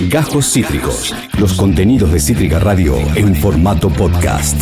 Gajos Cítricos. Los contenidos de Cítrica Radio en formato podcast.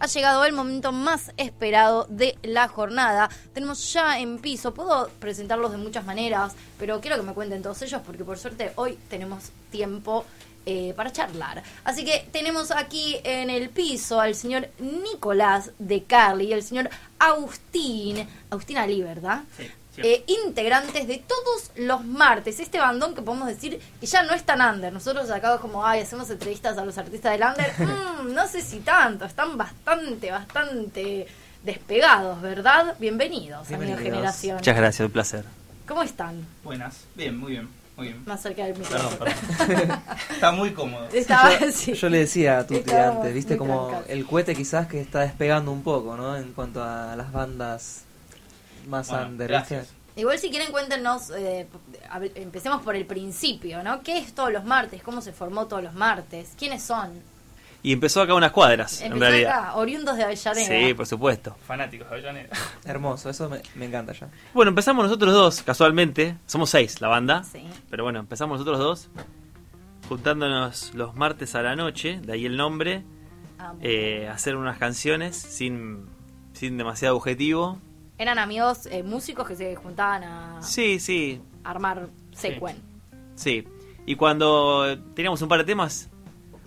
Ha llegado el momento más esperado de la jornada. Tenemos ya en piso, puedo presentarlos de muchas maneras, pero quiero que me cuenten todos ellos porque por suerte hoy tenemos tiempo eh, para charlar. Así que tenemos aquí en el piso al señor Nicolás de Carly y el señor Agustín, Agustín Ali, ¿verdad? Sí. Eh, integrantes de todos los martes. Este bandón que podemos decir que ya no es tan under. Nosotros acá como, ay, hacemos entrevistas a los artistas del under. Mm, no sé si tanto, están bastante, bastante despegados, ¿verdad? Bienvenidos, a mi generación. Muchas gracias, un placer. ¿Cómo están? Buenas, bien, muy bien, muy bien. Más cerca del Perdón, micrófono. perdón. Está muy cómodo. Estaba, yo, sí. yo le decía a Tuti antes, viste como el cohete quizás que está despegando un poco, ¿no? En cuanto a las bandas más Bueno, under, gracias. ¿viste? Igual si quieren cuéntenos, eh, empecemos por el principio, ¿no? ¿Qué es todos los martes? ¿Cómo se formó todos los martes? ¿Quiénes son? Y empezó acá unas cuadras, en Empezó realidad. acá, oriundos de Avellaneda. Sí, por supuesto. Fanáticos de Avellaneda. Hermoso, eso me, me encanta ya. Bueno, empezamos nosotros dos, casualmente. Somos seis la banda. Sí. Pero bueno, empezamos nosotros dos, juntándonos los martes a la noche, de ahí el nombre, Ah, eh, hacer unas canciones sin, sin demasiado objetivo. Eran amigos eh, músicos que se juntaban a Sí, sí, armar secuen. sí. Y cuando teníamos un par de temas,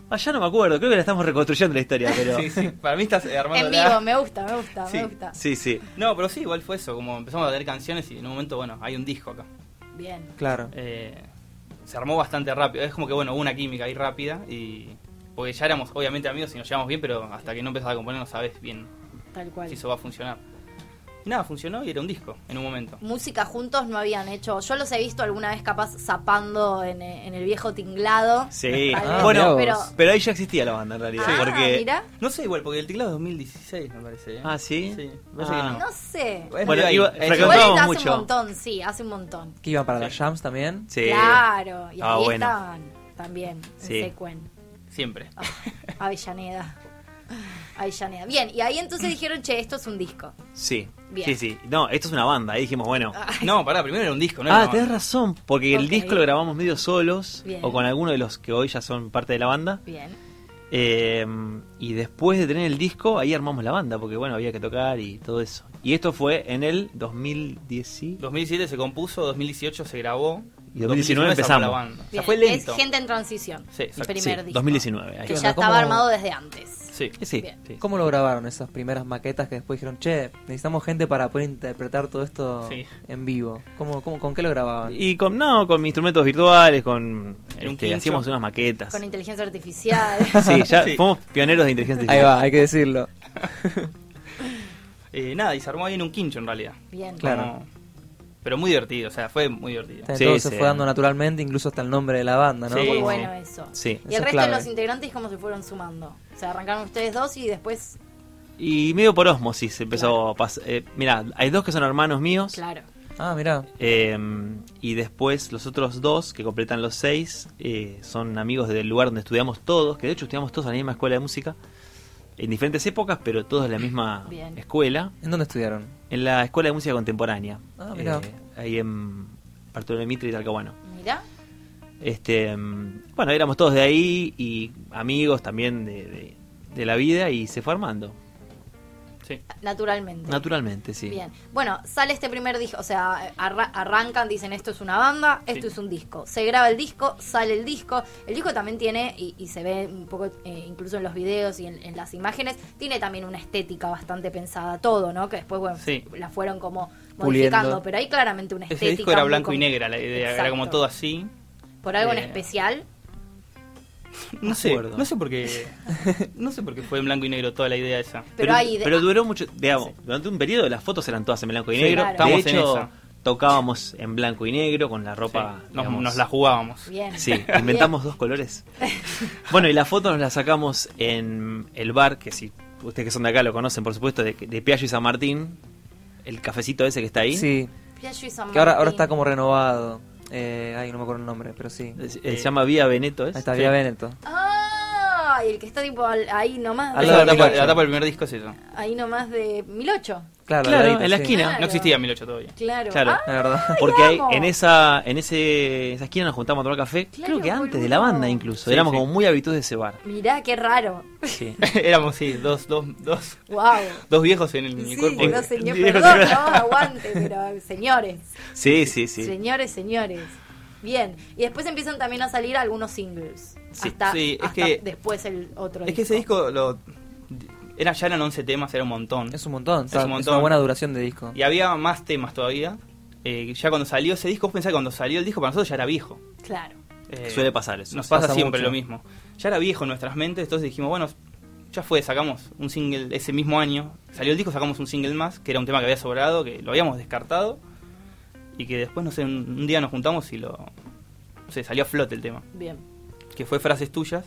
ah, ya no me acuerdo, creo que la estamos reconstruyendo la historia, pero... Sí, sí. Para mí estás armando En vivo, me gusta, me gusta, Sí. me gusta. Sí, sí. No, pero sí, igual fue eso. Como empezamos a tener canciones y en un momento, bueno, hay un disco acá. Bien. Claro. Eh, se armó bastante rápido. Es como que, bueno, hubo una química ahí rápida y. Porque ya éramos obviamente amigos y nos llevamos bien, pero hasta que no empezás a componer no sabes bien Tal cual. si eso va a funcionar. Y nada, funcionó y era un disco en un momento. Música juntos no habían hecho. Yo los he visto alguna vez capaz zapando en, eh, en el viejo tinglado. Sí. Ah, bueno, pero. pero ahí ya existía la banda en realidad. Ah, porque... mira. No sé igual, porque el teclado es 2016, me parece. ¿eh? Ah, ¿sí? Sí, Ah. que no. No sé. Bueno, Bueno, ahí, iba- hace mucho. un montón, sí, hace un montón. ¿Qué iban para Sí. las jams también? Sí. Claro, y Ah, ahí bueno. estaban también, en Sí. Secuen. Siempre. Ah, Avellaneda. Avellaneda. Bien, y ahí entonces dijeron, che, esto es un disco. Sí, Bien. sí, sí. No, esto es una banda. Ahí dijimos, bueno. No, pará, primero era un disco, ¿no? era ah, una tenés banda. razón, porque el disco lo grabamos medio solos Bien. o con alguno de los que hoy ya son parte de la banda. Bien. Eh, y después de tener el disco, ahí armamos la banda, porque bueno, había que tocar y todo eso. Y esto fue en el 2010. y- 2017 se compuso, 2018 se grabó. Y 2019 sacó la empezamos. banda. O sea, Bien, fue lento. Es gente en transición. Sí, el exacto. primer Sí, disco. 2019. ahí. Que ¿Qué ya onda? estaba ¿Cómo- armado desde antes. Sí. Sí, Bien. sí. ¿Cómo lo grabaron esas primeras maquetas que después dijeron, che, necesitamos gente para poder interpretar todo esto Sí. en vivo? ¿Cómo, cómo, ¿Con qué lo grababan? Y con, no, con instrumentos virtuales, con... Este, hacíamos unas maquetas. Con inteligencia artificial. Sí, ya Sí. fuimos pioneros de inteligencia Ahí artificial. va, hay que decirlo. Eh, nada, y se armó ahí en un quincho en realidad. Bien. Claro. Como- Pero muy divertido, o sea, fue muy divertido. Sí, Todo se fue dando naturalmente, incluso hasta el nombre de la banda, ¿no? Sí, Muy sí. bueno eso. Sí. Y Eso el es resto clave. de los integrantes, ¿cómo se fueron sumando? O sea, arrancaron ustedes dos y después. Y medio por osmosis empezó a pasar. Eh, mirá, hay dos que son hermanos míos. Claro. Ah, mirá. eh, y después los otros dos, que completan los seis, eh, son amigos del lugar donde estudiamos todos, que de hecho estudiamos todos en la misma escuela de música, en diferentes épocas, pero todos en la misma Bien. escuela, ¿En dónde estudiaron? en la Escuela de Música Contemporánea, Ah, mirá. eh, ahí en Bartolomé Mitre y Talcahuano. Mira. Este, bueno, éramos todos de ahí y amigos también de, de- de la vida y se fue armando, Sí. Naturalmente. naturalmente, sí. Bien. Bueno, sale este primer disco, o sea, arra- arrancan, dicen esto es una banda, esto Sí. es un disco. Se graba el disco, sale el disco. El disco también tiene, y, y se ve un poco eh, incluso en los videos y en, en las imágenes, tiene también una estética bastante pensada, todo, ¿no? Que después, bueno, Sí. la fueron como Puliendo. modificando, pero hay claramente una estética. Ese disco era blanco y negra la idea, era como todo así. ¿Por algo en Eh, especial? No sé, acuerdo. no sé por qué. No sé por qué fue en blanco y negro toda la idea esa. Pero, hay ide- pero duró mucho, digamos, durante un periodo las fotos eran todas en blanco y Sí, negro. claro. De estábamos en hecho, tocábamos en blanco y negro con la ropa. Sí, nos, digamos, nos la jugábamos. Bien. Sí, inventamos dos colores. Bueno, y la foto nos la sacamos en el bar, que si ustedes que son de acá lo conocen, por supuesto, de, de Piaggio y San Martín, el cafecito ese que está ahí. Sí, Piaggio y San que ahora, ahora Martín. está como renovado. Eh, ay, no me acuerdo el nombre, pero sí. Eh, Se llama Vía Veneto, ¿es? Ahí está, Sí. Vía Veneto. ¡Ah! Ay, el que está tipo ahí nomás. De- la tapa, 1008. la tapa del primer disco es eso. ahí nomás de 1008. Claro, Claro, al ladito, en la sí. esquina. Claro. No existía 1008 todavía. Claro. Claro. Ah, La verdad. Porque hay, en esa en ese, esa esquina nos juntamos a tomar café, Claro, creo que antes de la banda incluso. Sí, Éramos sí. como muy habitudes de ese bar. mirá, qué raro. Sí. Éramos, sí, dos, dos, dos, Wow. dos viejos en el, en el cuerpo. no, señor, Viejos perdón, no, aguante, pero señores. sí, sí, sí. Señores, señores. Bien. Y después empiezan también a salir algunos singles. Sí. hasta Sí, es hasta que- después el otro Es que ese disco lo, era, ya eran 11 temas, era un montón. Es un montón. Es o sea, un es montón. una buena duración de disco. Y había más temas todavía. Eh, ya cuando salió ese disco, vos pensás que cuando salió el disco para nosotros ya era viejo. Claro. Eh, Suele pasar eso. Nos pasa, Pasa siempre mucho. lo mismo. Ya era viejo en nuestras mentes, entonces dijimos, bueno, ya fue, sacamos un single ese mismo año. Salió el disco, sacamos un single más, que era un tema que había sobrado, que lo habíamos descartado. Y que después, no sé, un, un día nos juntamos y lo. No sé, salió a flote el tema. Bien. Que fue Frases Tuyas,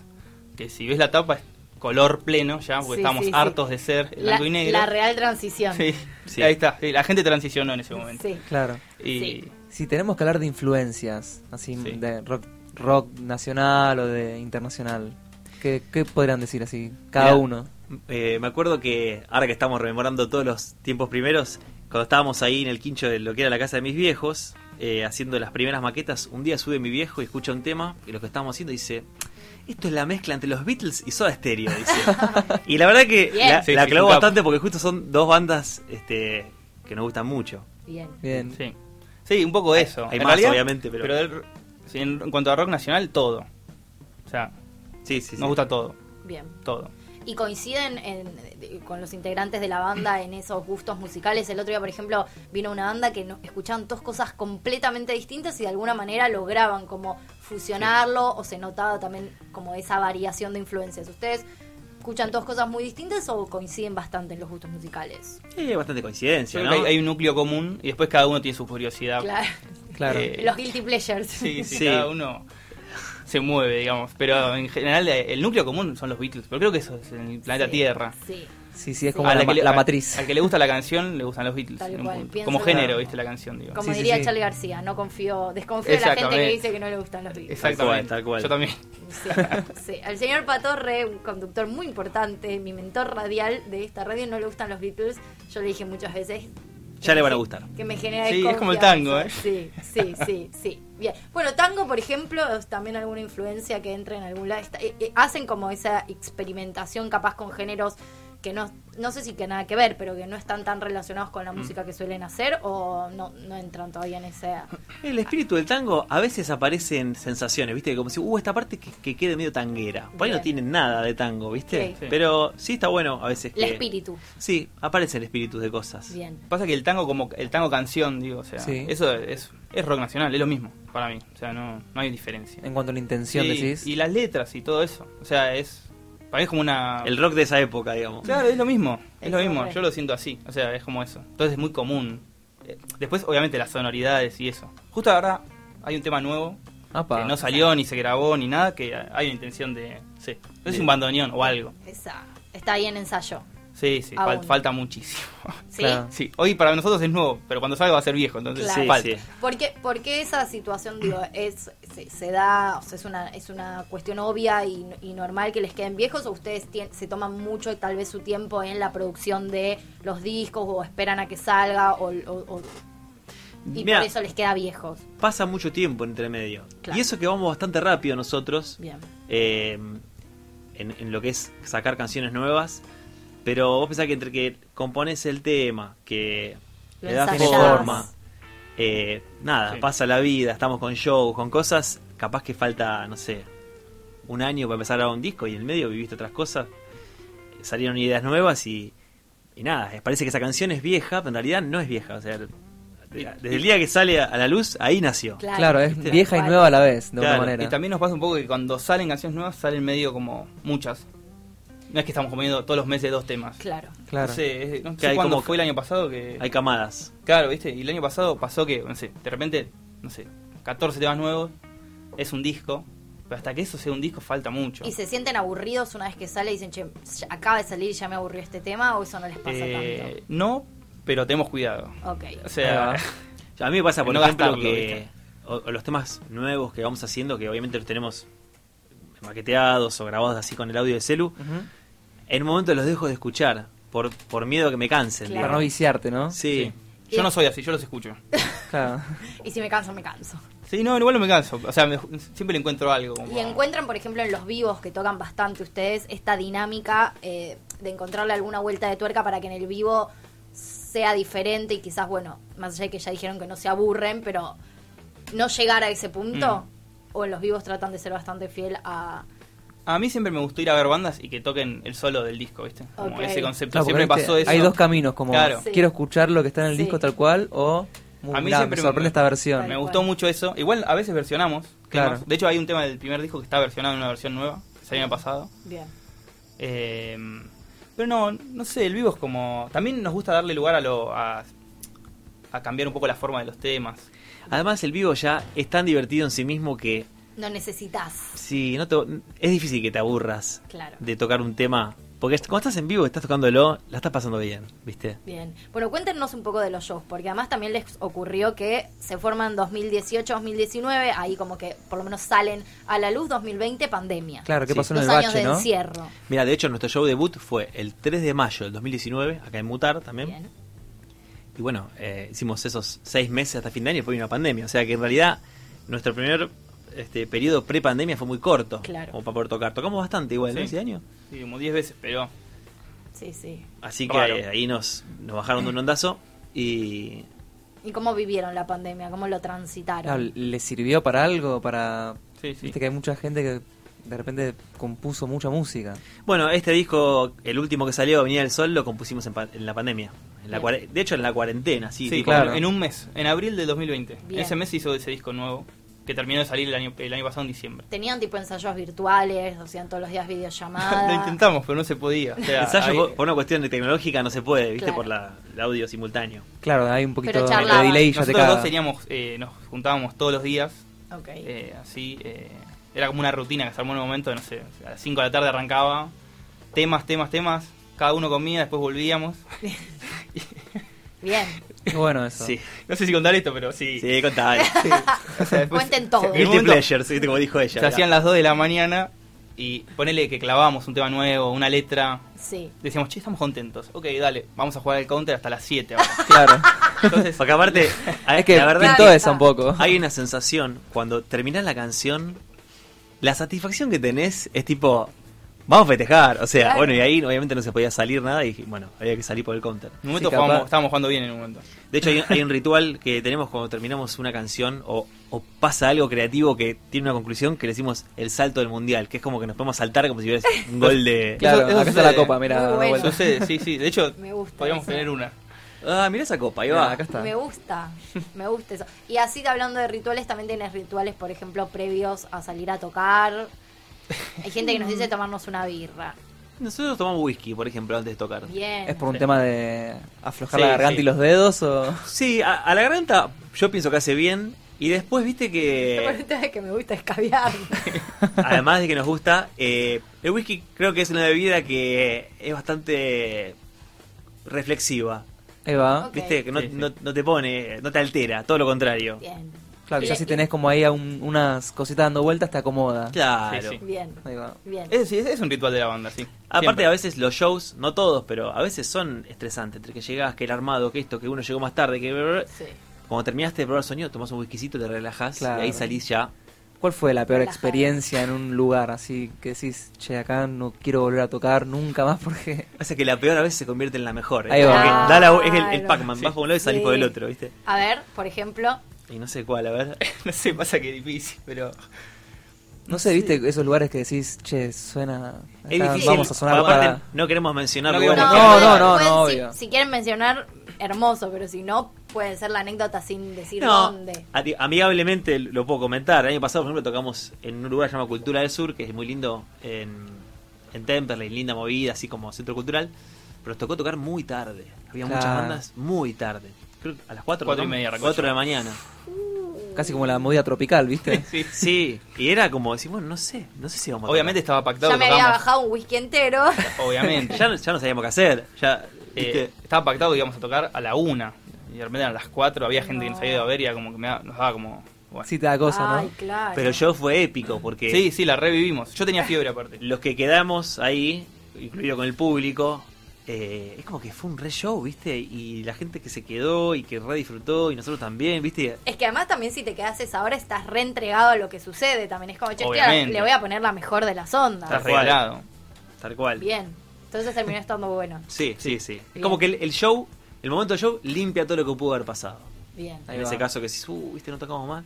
que si ves la tapa color pleno ya, porque Sí, estábamos sí, sí. hartos de ser La, blanco y negro. la real transición. Sí, Sí. ahí está. sí, la gente transicionó en ese momento. Sí. Claro. Y Sí. Si tenemos que hablar de influencias, así Sí. de rock, rock nacional o de internacional, ¿qué, qué podrían decir así? Cada uno. Eh, me acuerdo que ahora que estamos rememorando todos los tiempos primeros, cuando estábamos ahí en el quincho de lo que era la casa de mis viejos, eh, haciendo las primeras maquetas, un día sube mi viejo y escucha un tema y lo que estábamos haciendo dice, esto es la mezcla entre los Beatles y Soda Stereo, dice. y la verdad que Bien. la, Sí, la sí, clavó un capo. bastante porque justo son dos bandas este, que nos gustan mucho. Bien. Bien. Sí. Sí, un poco eso. hay En más, realidad, obviamente, pero- sí, en, en cuanto a rock nacional, todo. O sea, Sí, sí, sí. nos gusta todo. Bien. Todo. Y coinciden en- con los integrantes de la banda en esos gustos musicales. El otro día, por ejemplo, vino una banda que no, escuchaban dos cosas completamente distintas y de alguna manera lograban como fusionarlo o se notaba también como esa variación de influencias. ¿Ustedes escuchan dos cosas muy distintas o coinciden bastante en los gustos musicales? Sí, hay bastante coincidencia, ¿no? hay, hay un núcleo común y después cada uno tiene su curiosidad. Claro. Claro. Eh, Los guilty pleasures. Sí, sí, Sí. cada uno se mueve, digamos. Pero en general eh, el núcleo común son los Beatles. Pero creo que eso es en el planeta Sí, Tierra. Sí. Sí, sí, es como A la, que ma- le- la a- matriz. Al que le gusta la canción, le gustan los Beatles. Cual, Como que- género, viste la canción, digo. Como Sí, diría sí. Charlie García, no confío, desconfío de la gente que dice que no le gustan los Beatles. Exactamente. Tal cual. Yo también. Sí, sí. Al señor Patorre, un conductor muy importante, mi mentor radial de esta radio, no le gustan los Beatles. Yo le Bien. Bueno, tango, por ejemplo, es también alguna influencia que entra en algún lado. Eh, eh, hacen como esa experimentación capaz con géneros que no, no sé si que nada que ver, pero que no están tan relacionados con la Mm. música que suelen hacer o no, no entran todavía en ese... El espíritu del tango a veces aparece en sensaciones, ¿viste? Como si, uh, esta parte que, que quede medio tanguera. Por ahí no Bien. tiene nada de tango, ¿viste? Sí. Sí. Pero sí está bueno a veces El que... espíritu. Sí, aparece el espíritu de cosas. Bien. Pasa que el tango como el tango canción, digo, o sea, Sí. eso es, es rock nacional, es lo mismo para mí. O sea, no, no hay diferencia. En cuanto a la intención, Sí, decís. y las letras y todo eso. O sea, es. Para mí es como una. El rock de esa época, digamos. Claro, es lo mismo. Es lo mismo. Yo lo siento así. O sea, es como eso. Entonces es muy común. Eh, Después, obviamente, las sonoridades y eso. Justo ahora hay un tema nuevo que no salió, ni se grabó, ni nada, que hay una intención de. Sí. Si un bandoneón o algo. Esa, está ahí en ensayo. Sí, sí, fal- falta muchísimo. ¿Sí? Claro. Sí, hoy para nosotros es nuevo, pero cuando salga va a ser viejo, entonces Claro. Sí, falta. sí. ¿Por qué, por qué esa situación, digo, es, se, se da, o sea, es una, es una cuestión obvia y, y normal que les queden viejos o ustedes tien- se toman mucho tal vez su tiempo en la producción de los discos o esperan a que salga o, o- o- y Mirá, por eso les queda viejos? pasa mucho tiempo entre medio. Claro. Y eso que vamos bastante rápido nosotros. Bien. eh, en, en lo que es sacar canciones nuevas. Pero vos pensás que entre que compones el tema, que Lo le das ensayás. forma, eh, nada, Sí. pasa la vida, estamos con shows, con cosas, capaz que falta, no sé, un año para empezar a grabar un disco y en el medio viviste otras cosas, salieron ideas nuevas y, y nada, parece que esa canción es vieja, pero en realidad no es vieja, o sea, desde el día que sale a la luz, ahí nació. Claro, Claro, es ¿Viste? vieja y nueva a la vez, de Claro, alguna manera. Y también nos pasa un poco que cuando salen canciones nuevas salen medio como muchas. No es que estamos comiendo todos los meses dos temas. Claro. Claro. No sé, es- no sé Que hay cuándo como- fue el año pasado que... Hay camadas. Claro, viste, y el año pasado pasó que, no sé, de repente, no sé, 14 temas nuevos, es un disco, pero hasta que eso sea un disco falta mucho. ¿Y se sienten aburridos una vez que sale y dicen, che, ya- acaba de salir y ya me aburrió este tema o eso no les pasa Eh, no, pero tenemos cuidado. tanto? Ok. O sea, A mí me pasa, por No ejemplo, gastarlo, que o los temas nuevos que vamos haciendo, que obviamente los tenemos maqueteados o grabados así con el audio de celu, en un momento los dejo de escuchar por, por miedo a que me cansen. Claro. Para no viciarte, ¿no? Sí. Yo no soy así, yo los escucho. Claro. Y si me canso, me canso. Sí, no, igual no me canso. O sea, me- siempre le encuentro algo. como- Y encuentran, por ejemplo, en los vivos que tocan bastante ustedes, esta dinámica eh, de encontrarle alguna vuelta de tuerca para que en el vivo sea diferente y quizás, bueno, más allá de que ya dijeron que no se aburren, pero no llegar a ese punto. Mm. O en los vivos tratan de ser bastante fiel a... A mí siempre me gustó ir a ver bandas y que toquen el solo del disco, ¿viste? Como ese concepto. Claro, siempre porque pasó eso. Hay dos caminos, como Claro. Sí. quiero escuchar lo que está en el Sí. disco tal cual o uh, A mí mirá, siempre me me- sorprende esta versión. Me gustó mucho eso. Igual a veces versionamos. Claro. temas. De hecho, hay un tema del primer disco que está versionado en una versión nueva, que el año pasado. Bien. Eh, pero no, no sé, el vivo es como... También nos gusta darle lugar a lo... A, a cambiar un poco la forma de los temas. Además, el vivo ya es tan divertido en sí mismo que No necesitas. sí, no te- es difícil que te aburras Claro. de tocar un tema. Porque cuando estás en vivo, estás tocándolo, la estás pasando bien, ¿viste? Bien. Bueno, cuéntenos un poco de los shows, porque además también les ocurrió que se forman 2018-2019, ahí como que por lo menos salen a la luz 2020 pandemia. Claro, ¿qué Sí. pasó en Dos el años bache, de no? encierro. Mira, de hecho, nuestro show debut fue el 3 de mayo del 2019, acá en Mutar también. Bien. Y bueno, eh, hicimos esos seis meses hasta fin de año y después vino una pandemia. O sea que en realidad nuestro primer este, periodo pre-pandemia fue muy corto. Claro. Como para poder tocar. Tocamos bastante igual, ¿no? Sí. Ese año. Sí, como 10 veces, pero... Sí, sí. Así que eh, ahí nos, nos bajaron de un ondazo y... ¿Y cómo vivieron la pandemia? ¿Cómo lo transitaron? Claro, ¿Le sirvió para algo? Para... Sí, sí. Viste que hay mucha gente que de repente compuso mucha música. Bueno, este disco, el último que salió, Venía del Sol, lo compusimos en, pa- en la pandemia. En la de hecho, en la cuarentena, sí. Sí, claro. en un mes, en abril del 2020. Bien. En ese mes hizo ese disco nuevo, que terminó de salir el año, el año pasado en diciembre. ¿Tenían tipo ensayos virtuales? ¿Hacían todos los días videollamadas? Lo intentamos, pero no se podía. O sea, Ensayo ahí- por, una cuestión de tecnológica no se puede, ¿viste? Claro. por la, el audio simultáneo. Claro, hay un poquito de delay ya te nosotros dos teníamos, eh, nos juntábamos todos los días, Ok. eh, así. eh, era como una rutina que se armó en un momento, no sé, a las 5 de la tarde arrancaba, temas, temas, temas, cada uno comía, después volvíamos. Bien. Qué bueno eso. Sí, No sé si contar esto, pero sí. sí. O sea, después- Cuenten todo. Guilty pleasures, ¿viste? como dijo ella. Se hacían las 2 de la mañana y ponele que clavábamos un tema nuevo, una letra. Sí. Decíamos, che, estamos contentos. Ok, dale, vamos a jugar el counter hasta las 7 ahora. Claro. Entonces, Porque aparte, es que la verdad, pintó un poco. hay una sensación cuando terminás la canción, la satisfacción que tenés es tipo, vamos a festejar. O sea, Claro. bueno, y ahí obviamente no se podía salir nada y bueno, había que salir por el counter. en un momento Sí, estábamos jugando bien en un momento. De hecho, hay, hay un ritual que tenemos cuando terminamos una canción o, o pasa algo creativo que tiene una conclusión que le decimos el salto del mundial, que es como que nos podemos saltar como si hubiera un gol de. Claro, Eso- eso acá está la copa, mira. Bueno. Sucede, sí, sí. De hecho, podríamos tener una. Ah, mira esa copa, ahí Mirá, va. acá está. Me gusta, me gusta eso. Y así hablando de rituales, también tienes rituales, por ejemplo, previos a salir a tocar. Hay gente que nos dice tomarnos una birra. Nosotros tomamos whisky, por ejemplo, antes de tocar. Bien. ¿Es por un Sí. tema de aflojar Sí, la garganta sí. y los dedos o...? Sí, a, a la garganta yo pienso que hace bien. Y después, viste Por que. un tema que me gusta escabiar. Además de que nos gusta, eh, el whisky creo que es una bebida que es bastante reflexiva. Ahí va. Viste, que no, Sí, sí. no- no te pone, no te altera, todo lo contrario. Bien. Claro, ya Le- si tenés como ahí a un- unas cositas dando vueltas, te acomoda. Claro. Sí, sí. Bien. Ahí va. Bien. Es, sí, es un ritual de la banda, sí. Aparte Siempre. a veces los shows, no todos, pero a veces son estresantes, entre que llegás, que el armado, que esto, que uno llegó más tarde, que Sí. cuando terminaste de probar el sonido, tomás un whiskycito, te relajás Claro. y ahí salís ya. ¿Cuál fue la peor Relajado. experiencia en un lugar así que decís, che, acá no quiero volver a tocar nunca más porque... Hace que la peor a veces se convierte en la mejor. ¿eh? Ahí va. Da la- es el, el. Pac-Man, Sí. vas por un lado y salís Sí. por el otro, ¿viste? A ver, por ejemplo. Y no sé cuál, a ver. no sé, pasa que es difícil, pero. No sé, viste esos lugares que decís, che, suena... Es difícil. vamos a sonar aparte, para... no queremos mencionar No lugares. No, pueden- no, no, pueden, no, si- obvio. Si, quieren mencionar, hermoso, pero si no, puede ser la anécdota sin decir No, dónde. amigablemente lo puedo comentar. El año pasado, por ejemplo, tocamos en un lugar llamado Cultura del Sur, que es muy lindo en, en Temperley, linda movida, así como centro cultural. Pero nos tocó tocar muy tarde. Había muchas bandas muy tarde. Creo que a las 4, Cuatro y media arrancó 4 de la mañana. Casi como la movida tropical, ¿viste? Sí. Sí, y era como decir, bueno, no sé, no sé si vamos a Obviamente tocar. estaba pactado Ya me había bajado un whisky entero. Obviamente. Ya, no- ya no sabíamos qué hacer. Ya, Eh, estaba pactado que íbamos a tocar a la una. Y de repente a las 4 había gente que nos No. había ido a ver y era como que me da- nos daba como. Bueno. Sí te da cosa, Ay, ¿no? claro. Pero show fue épico porque Sí, sí, la revivimos. Yo tenía fiebre aparte. los que quedamos ahí, incluido con el público, eh, es como que fue un re show, ¿viste? Y la gente que se quedó y que re disfrutó y nosotros también, ¿viste? Es que además también si te quedas esa hora estás reentregado a lo que sucede. También es como, che, le voy a poner la mejor de las ondas. Estás regalado. Tal cual. Bien. Entonces terminó estando bueno. Sí, sí, sí. Es como que el, el show, el momento del show limpia todo lo que pudo haber pasado. Bien. En ese caso que si, uh, viste, no tocamos más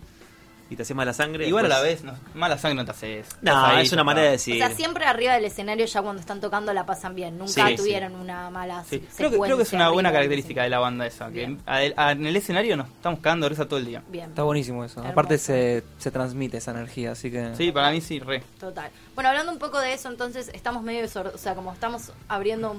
y te hace mala sangre. Igual a la vez, no, mala sangre no te haces. No, ahí, es una manera de decir. O sea, siempre arriba del escenario ya cuando están tocando la pasan bien. Nunca Sí, tuvieron una mala Sí. Creo, que, creo que es una buena característica de la banda esa. Que Bien. a- a- en el escenario nos estamos cagando de risa todo el día. Bien. Está buenísimo eso. Hermoso. Aparte se, se transmite esa energía, así que... Sí, para mí sí, re. Total. Bueno, hablando un poco de eso, entonces estamos medio, o sea, como estamos abriendo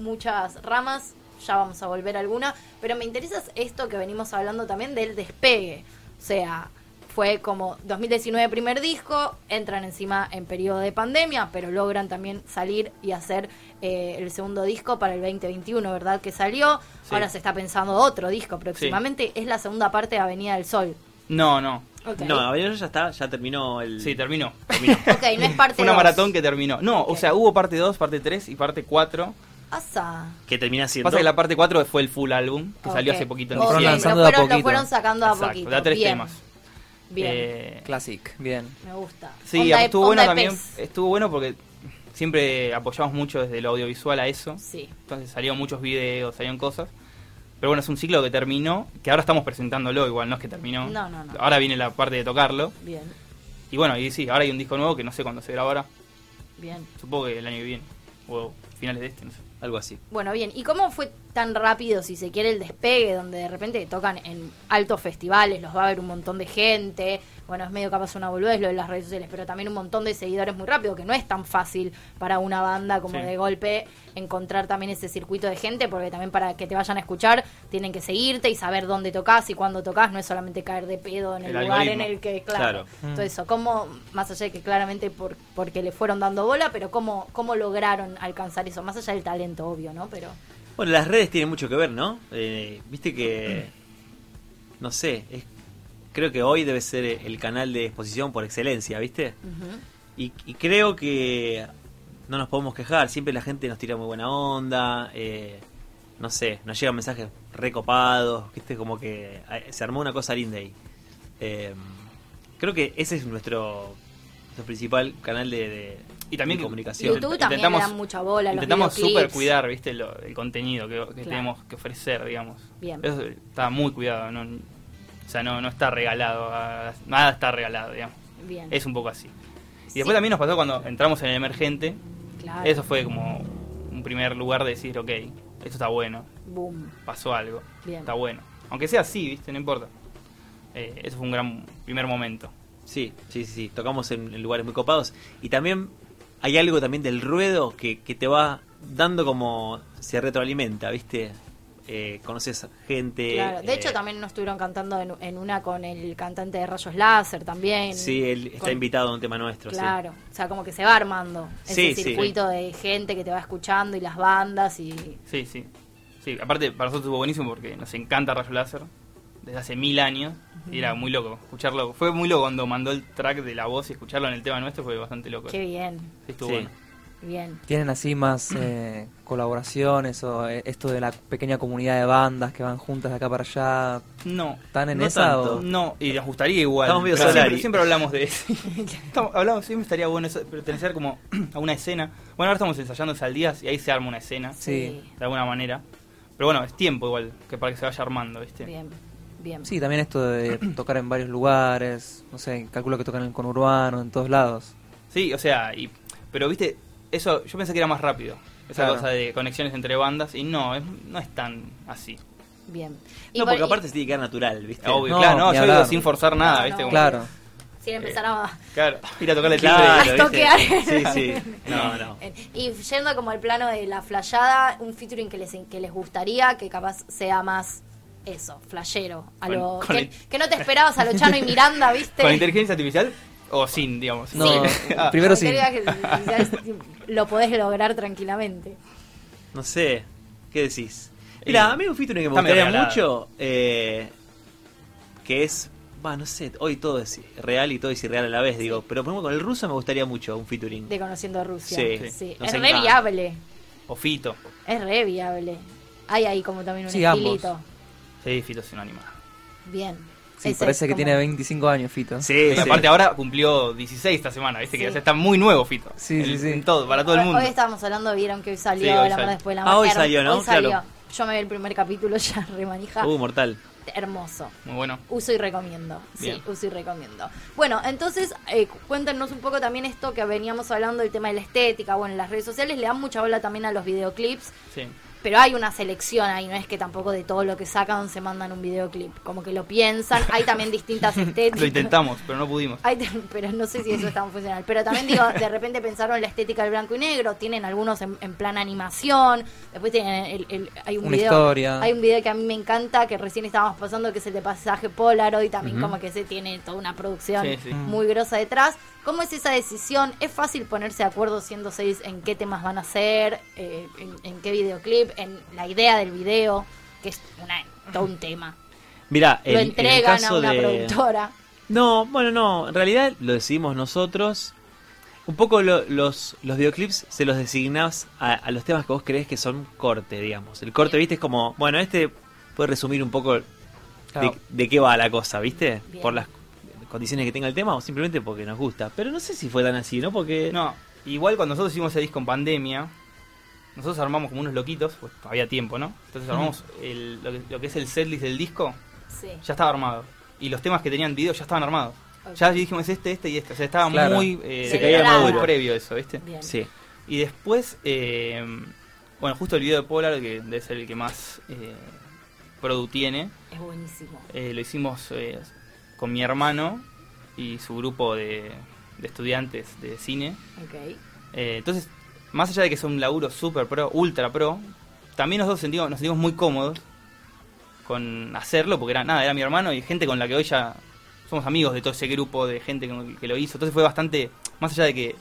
muchas ramas, ya vamos a volver a alguna, pero me interesa esto que venimos hablando también del despegue. O sea, fue como 2019 primer disco, entran encima en periodo de pandemia, pero logran también salir y hacer eh, el segundo disco para el 2021, ¿verdad? Que salió. Sí. Ahora se está pensando otro disco próximamente. Es la segunda parte de Avenida del Sol. No, no. Ok. No, Avenida ya está, ya terminó el. Sí, terminó. terminó. Ok, no es parte Fue una dos. maratón que terminó. No, Ok. o sea, hubo parte 2, parte 3 y parte 4. Asa. que termina siendo. Pasa que la parte 4 fue el full álbum, que salió Ok. hace poquito en Ok, fueron diciembre. lanzando lo fueron, lo fueron sacando a Exacto, poquito. da tres bien, temas. Bien, Eh, Classic, bien. me gusta. sí, Onda estuvo bueno también. pez. Estuvo bueno porque siempre apoyamos mucho desde lo audiovisual a eso. Sí, Entonces salieron muchos videos, salieron cosas. Pero bueno, es un ciclo que terminó, que ahora estamos presentándolo, igual no es que terminó. No, no, no. Ahora viene la parte de tocarlo. bien, Y bueno, y sí, ahora hay un disco nuevo que no sé cuándo se grabará. bien. Supongo que el año que viene. O finales de este, no sé. Algo así. Bueno, bien. ¿Y cómo fue tan rápido, si se quiere, el despegue, donde de repente tocan en altos festivales, los va a ver un montón de gente? Bueno, es medio capaz una boludez lo de las redes sociales, pero también un montón de seguidores muy rápido, que no es tan fácil para una banda como Sí. de golpe encontrar también ese circuito de gente, porque también para que te vayan a escuchar tienen que seguirte y saber dónde tocas y cuándo tocas, no es solamente caer de pedo en el, El lugar algoritmo. en el que, claro, Claro. Mm. todo eso. ¿Cómo, más allá de que claramente por, porque le fueron dando bola, pero cómo, cómo lograron alcanzar eso? Más allá del talento, obvio, ¿no? Pero... Bueno, las redes tienen mucho que ver, ¿no? Eh, Viste que. No sé, es, creo que hoy debe ser el canal de exposición por excelencia, ¿viste? Y, y creo que no nos podemos quejar, siempre la gente nos tira muy buena onda, eh, no sé, nos llegan mensajes recopados, viste, como que eh, se armó una cosa linda ahí. Eh, creo que ese es nuestro, nuestro principal canal de, de- Y también que- comunicación. YouTube también le dan mucha bola Intentamos super cuidar, viste, lo- el contenido que, que Claro. tenemos que ofrecer, digamos. Bien. Eso está muy cuidado, no, o sea, no, no está regalado, a- nada está regalado, digamos. Bien. Es un poco así. Y Sí. después también nos pasó cuando entramos en el emergente, Claro. eso fue como un primer lugar de decir, ok, esto está bueno, Boom. pasó algo, Bien. está bueno. Aunque sea así, viste, no importa. Eh, eso fue un gran primer momento. Sí, sí, sí, sí, tocamos en, en lugares muy copados. Y también hay algo también del ruedo que, que te va dando como se retroalimenta, ¿viste? Eh, conoces gente. Claro. De eh, hecho, también nos estuvieron cantando en, en una con el cantante de Rayos Láser también. Sí, él está Con- invitado a un tema nuestro, sí. Claro. O sea, como que se va armando Sí, ese sí. circuito de gente que te va escuchando y las bandas y... Sí, sí. Sí, aparte para nosotros estuvo buenísimo porque nos encanta Rayo Láser desde hace mil años y era muy loco escucharlo. Fue muy loco cuando mandó el track de la voz y escucharlo en el tema nuestro fue bastante loco. Qué bien. Sí, estuvo Sí. bueno. Bien. ¿Tienen así más eh, colaboraciones o eh, esto de la pequeña comunidad de bandas que van juntas de acá para allá? No, ¿Están en No esa tanto. o...? no, y nos gustaría igual. Estamos medio pero siempre, siempre hablamos de eso. Estamos- hablamos, siempre estaría bueno eso, pertenecer como a una escena. Bueno, ahora estamos ensayando Saldías y ahí se arma una escena, Sí. de alguna manera. Pero bueno, es tiempo igual, que para que se vaya armando, ¿viste? Bien. Bien. Sí, también esto de tocar en varios lugares, no sé, calculo que tocan en el conurbano, en todos lados. Sí, o sea, y, pero viste, eso yo pensé que era más rápido. Esa Claro. cosa de conexiones entre bandas y no, es- no es tan así. Bien. No, por- porque y- aparte se tiene que quedar natural, ¿viste? Obvio, No, claro, no, ni yo hablar. digo sin forzar nada, No, ¿viste? no. Claro. sin empezar a... Claro, ir a tocarle el Claro. Sí, sí. No, no. Y yendo como al plano de la flayada, un featuring que les, que les gustaría, que capaz sea más eso, flashero. A Con- lo, con que, el- que no te esperabas a lo Chano y Miranda, ¿viste? ¿Con inteligencia artificial o sin, digamos? No, Ah, primero sí. Digas que quizás lo podés lograr tranquilamente. No sé, ¿qué decís? Mira, Y- a mí un featuring que me gustaría regalado. mucho, eh, que es va, no sé, hoy todo es real y todo es irreal a la vez, digo. Pero por ejemplo, con el ruso me gustaría mucho un featuring. De Conociendo a Rusia. Sí. Es re viable. O Fito. Es re viable. Hay ahí como también un Sí, ambos. Sí, Fito es un animal. Bien. Sí, Ese parece es que como- tiene 25 años, Fito. Sí, aparte ahora cumplió 16 esta semana, viste Sí. que ya está muy nuevo Fito. Sí, sí, En- sí. En todo, para todo el Hoy- mundo. Hoy estábamos hablando, vieron que hoy salió Sí, hoy La salió. Mar después de la Ah, hoy salió, ¿no? Hoy salió. Claro. Yo me vi el primer capítulo ya remanija. Uh, mortal. Hermoso. Muy bueno. Uso y recomiendo. Bien. Sí, uso y recomiendo. Bueno, entonces eh, cuéntenos un poco también esto que veníamos hablando del tema de la estética. Bueno, en las redes sociales le dan mucha bola también a los videoclips. Sí. Pero hay una selección ahí, no es que tampoco de todo lo que sacan se mandan un videoclip. Como que lo piensan. Hay también distintas estéticas. Lo intentamos, pero no pudimos. Hay pero no sé si eso es tan funcional. Pero también digo, de repente pensaron la estética del blanco y negro, tienen algunos en, en plan animación, después tienen el, el- hay un Una video, historia. hay un video que a mí me encanta que recién estábamos pasando que es el de pasaje Polaroid, también como que se tiene toda una producción Sí, sí. muy grosa detrás. ¿Cómo es esa decisión? ¿Es fácil ponerse de acuerdo siendo seis en qué temas van a hacer, eh, en, en qué videoclip, en la idea del video, que es una, todo un tema? Mira, Lo en, en el entregan a una de... productora. No, bueno, no. En realidad lo decidimos nosotros. Un poco lo- los, los videoclips se los designás a, a los temas que vos crees que son corte, digamos. El corte, viste, es como, bueno, este puede resumir un poco Claro. de, de qué va la cosa, ¿viste? Bien. Por las condiciones que tenga el tema o simplemente porque nos gusta. Pero no sé si fue tan así, ¿no? Porque... No, igual cuando nosotros hicimos ese disco en pandemia, nosotros armamos como unos loquitos, pues había tiempo, ¿no? Entonces armamos el- lo, que, lo que es el setlist del disco, Sí. ya estaba armado. Y los temas que tenían video ya estaban armados. Ya dijimos este, este y este. O sea, estaba Claro. muy, eh, Se caía muy previo eso, ¿viste? Bien. Sí. Y después, eh, bueno, justo el video de Polar, que debe ser el que más eh, produ tiene, Es buenísimo. eh, lo hicimos eh, con mi hermano y su grupo de, de estudiantes de cine. Ok. Eh, entonces, más allá de que es un laburo super pro, ultra pro, también nosotros sentimos, nos sentimos muy cómodos con hacerlo, porque era nada, era mi hermano y gente con la que hoy ya somos amigos de todo ese grupo de gente que, que lo hizo. Entonces fue bastante, más allá de que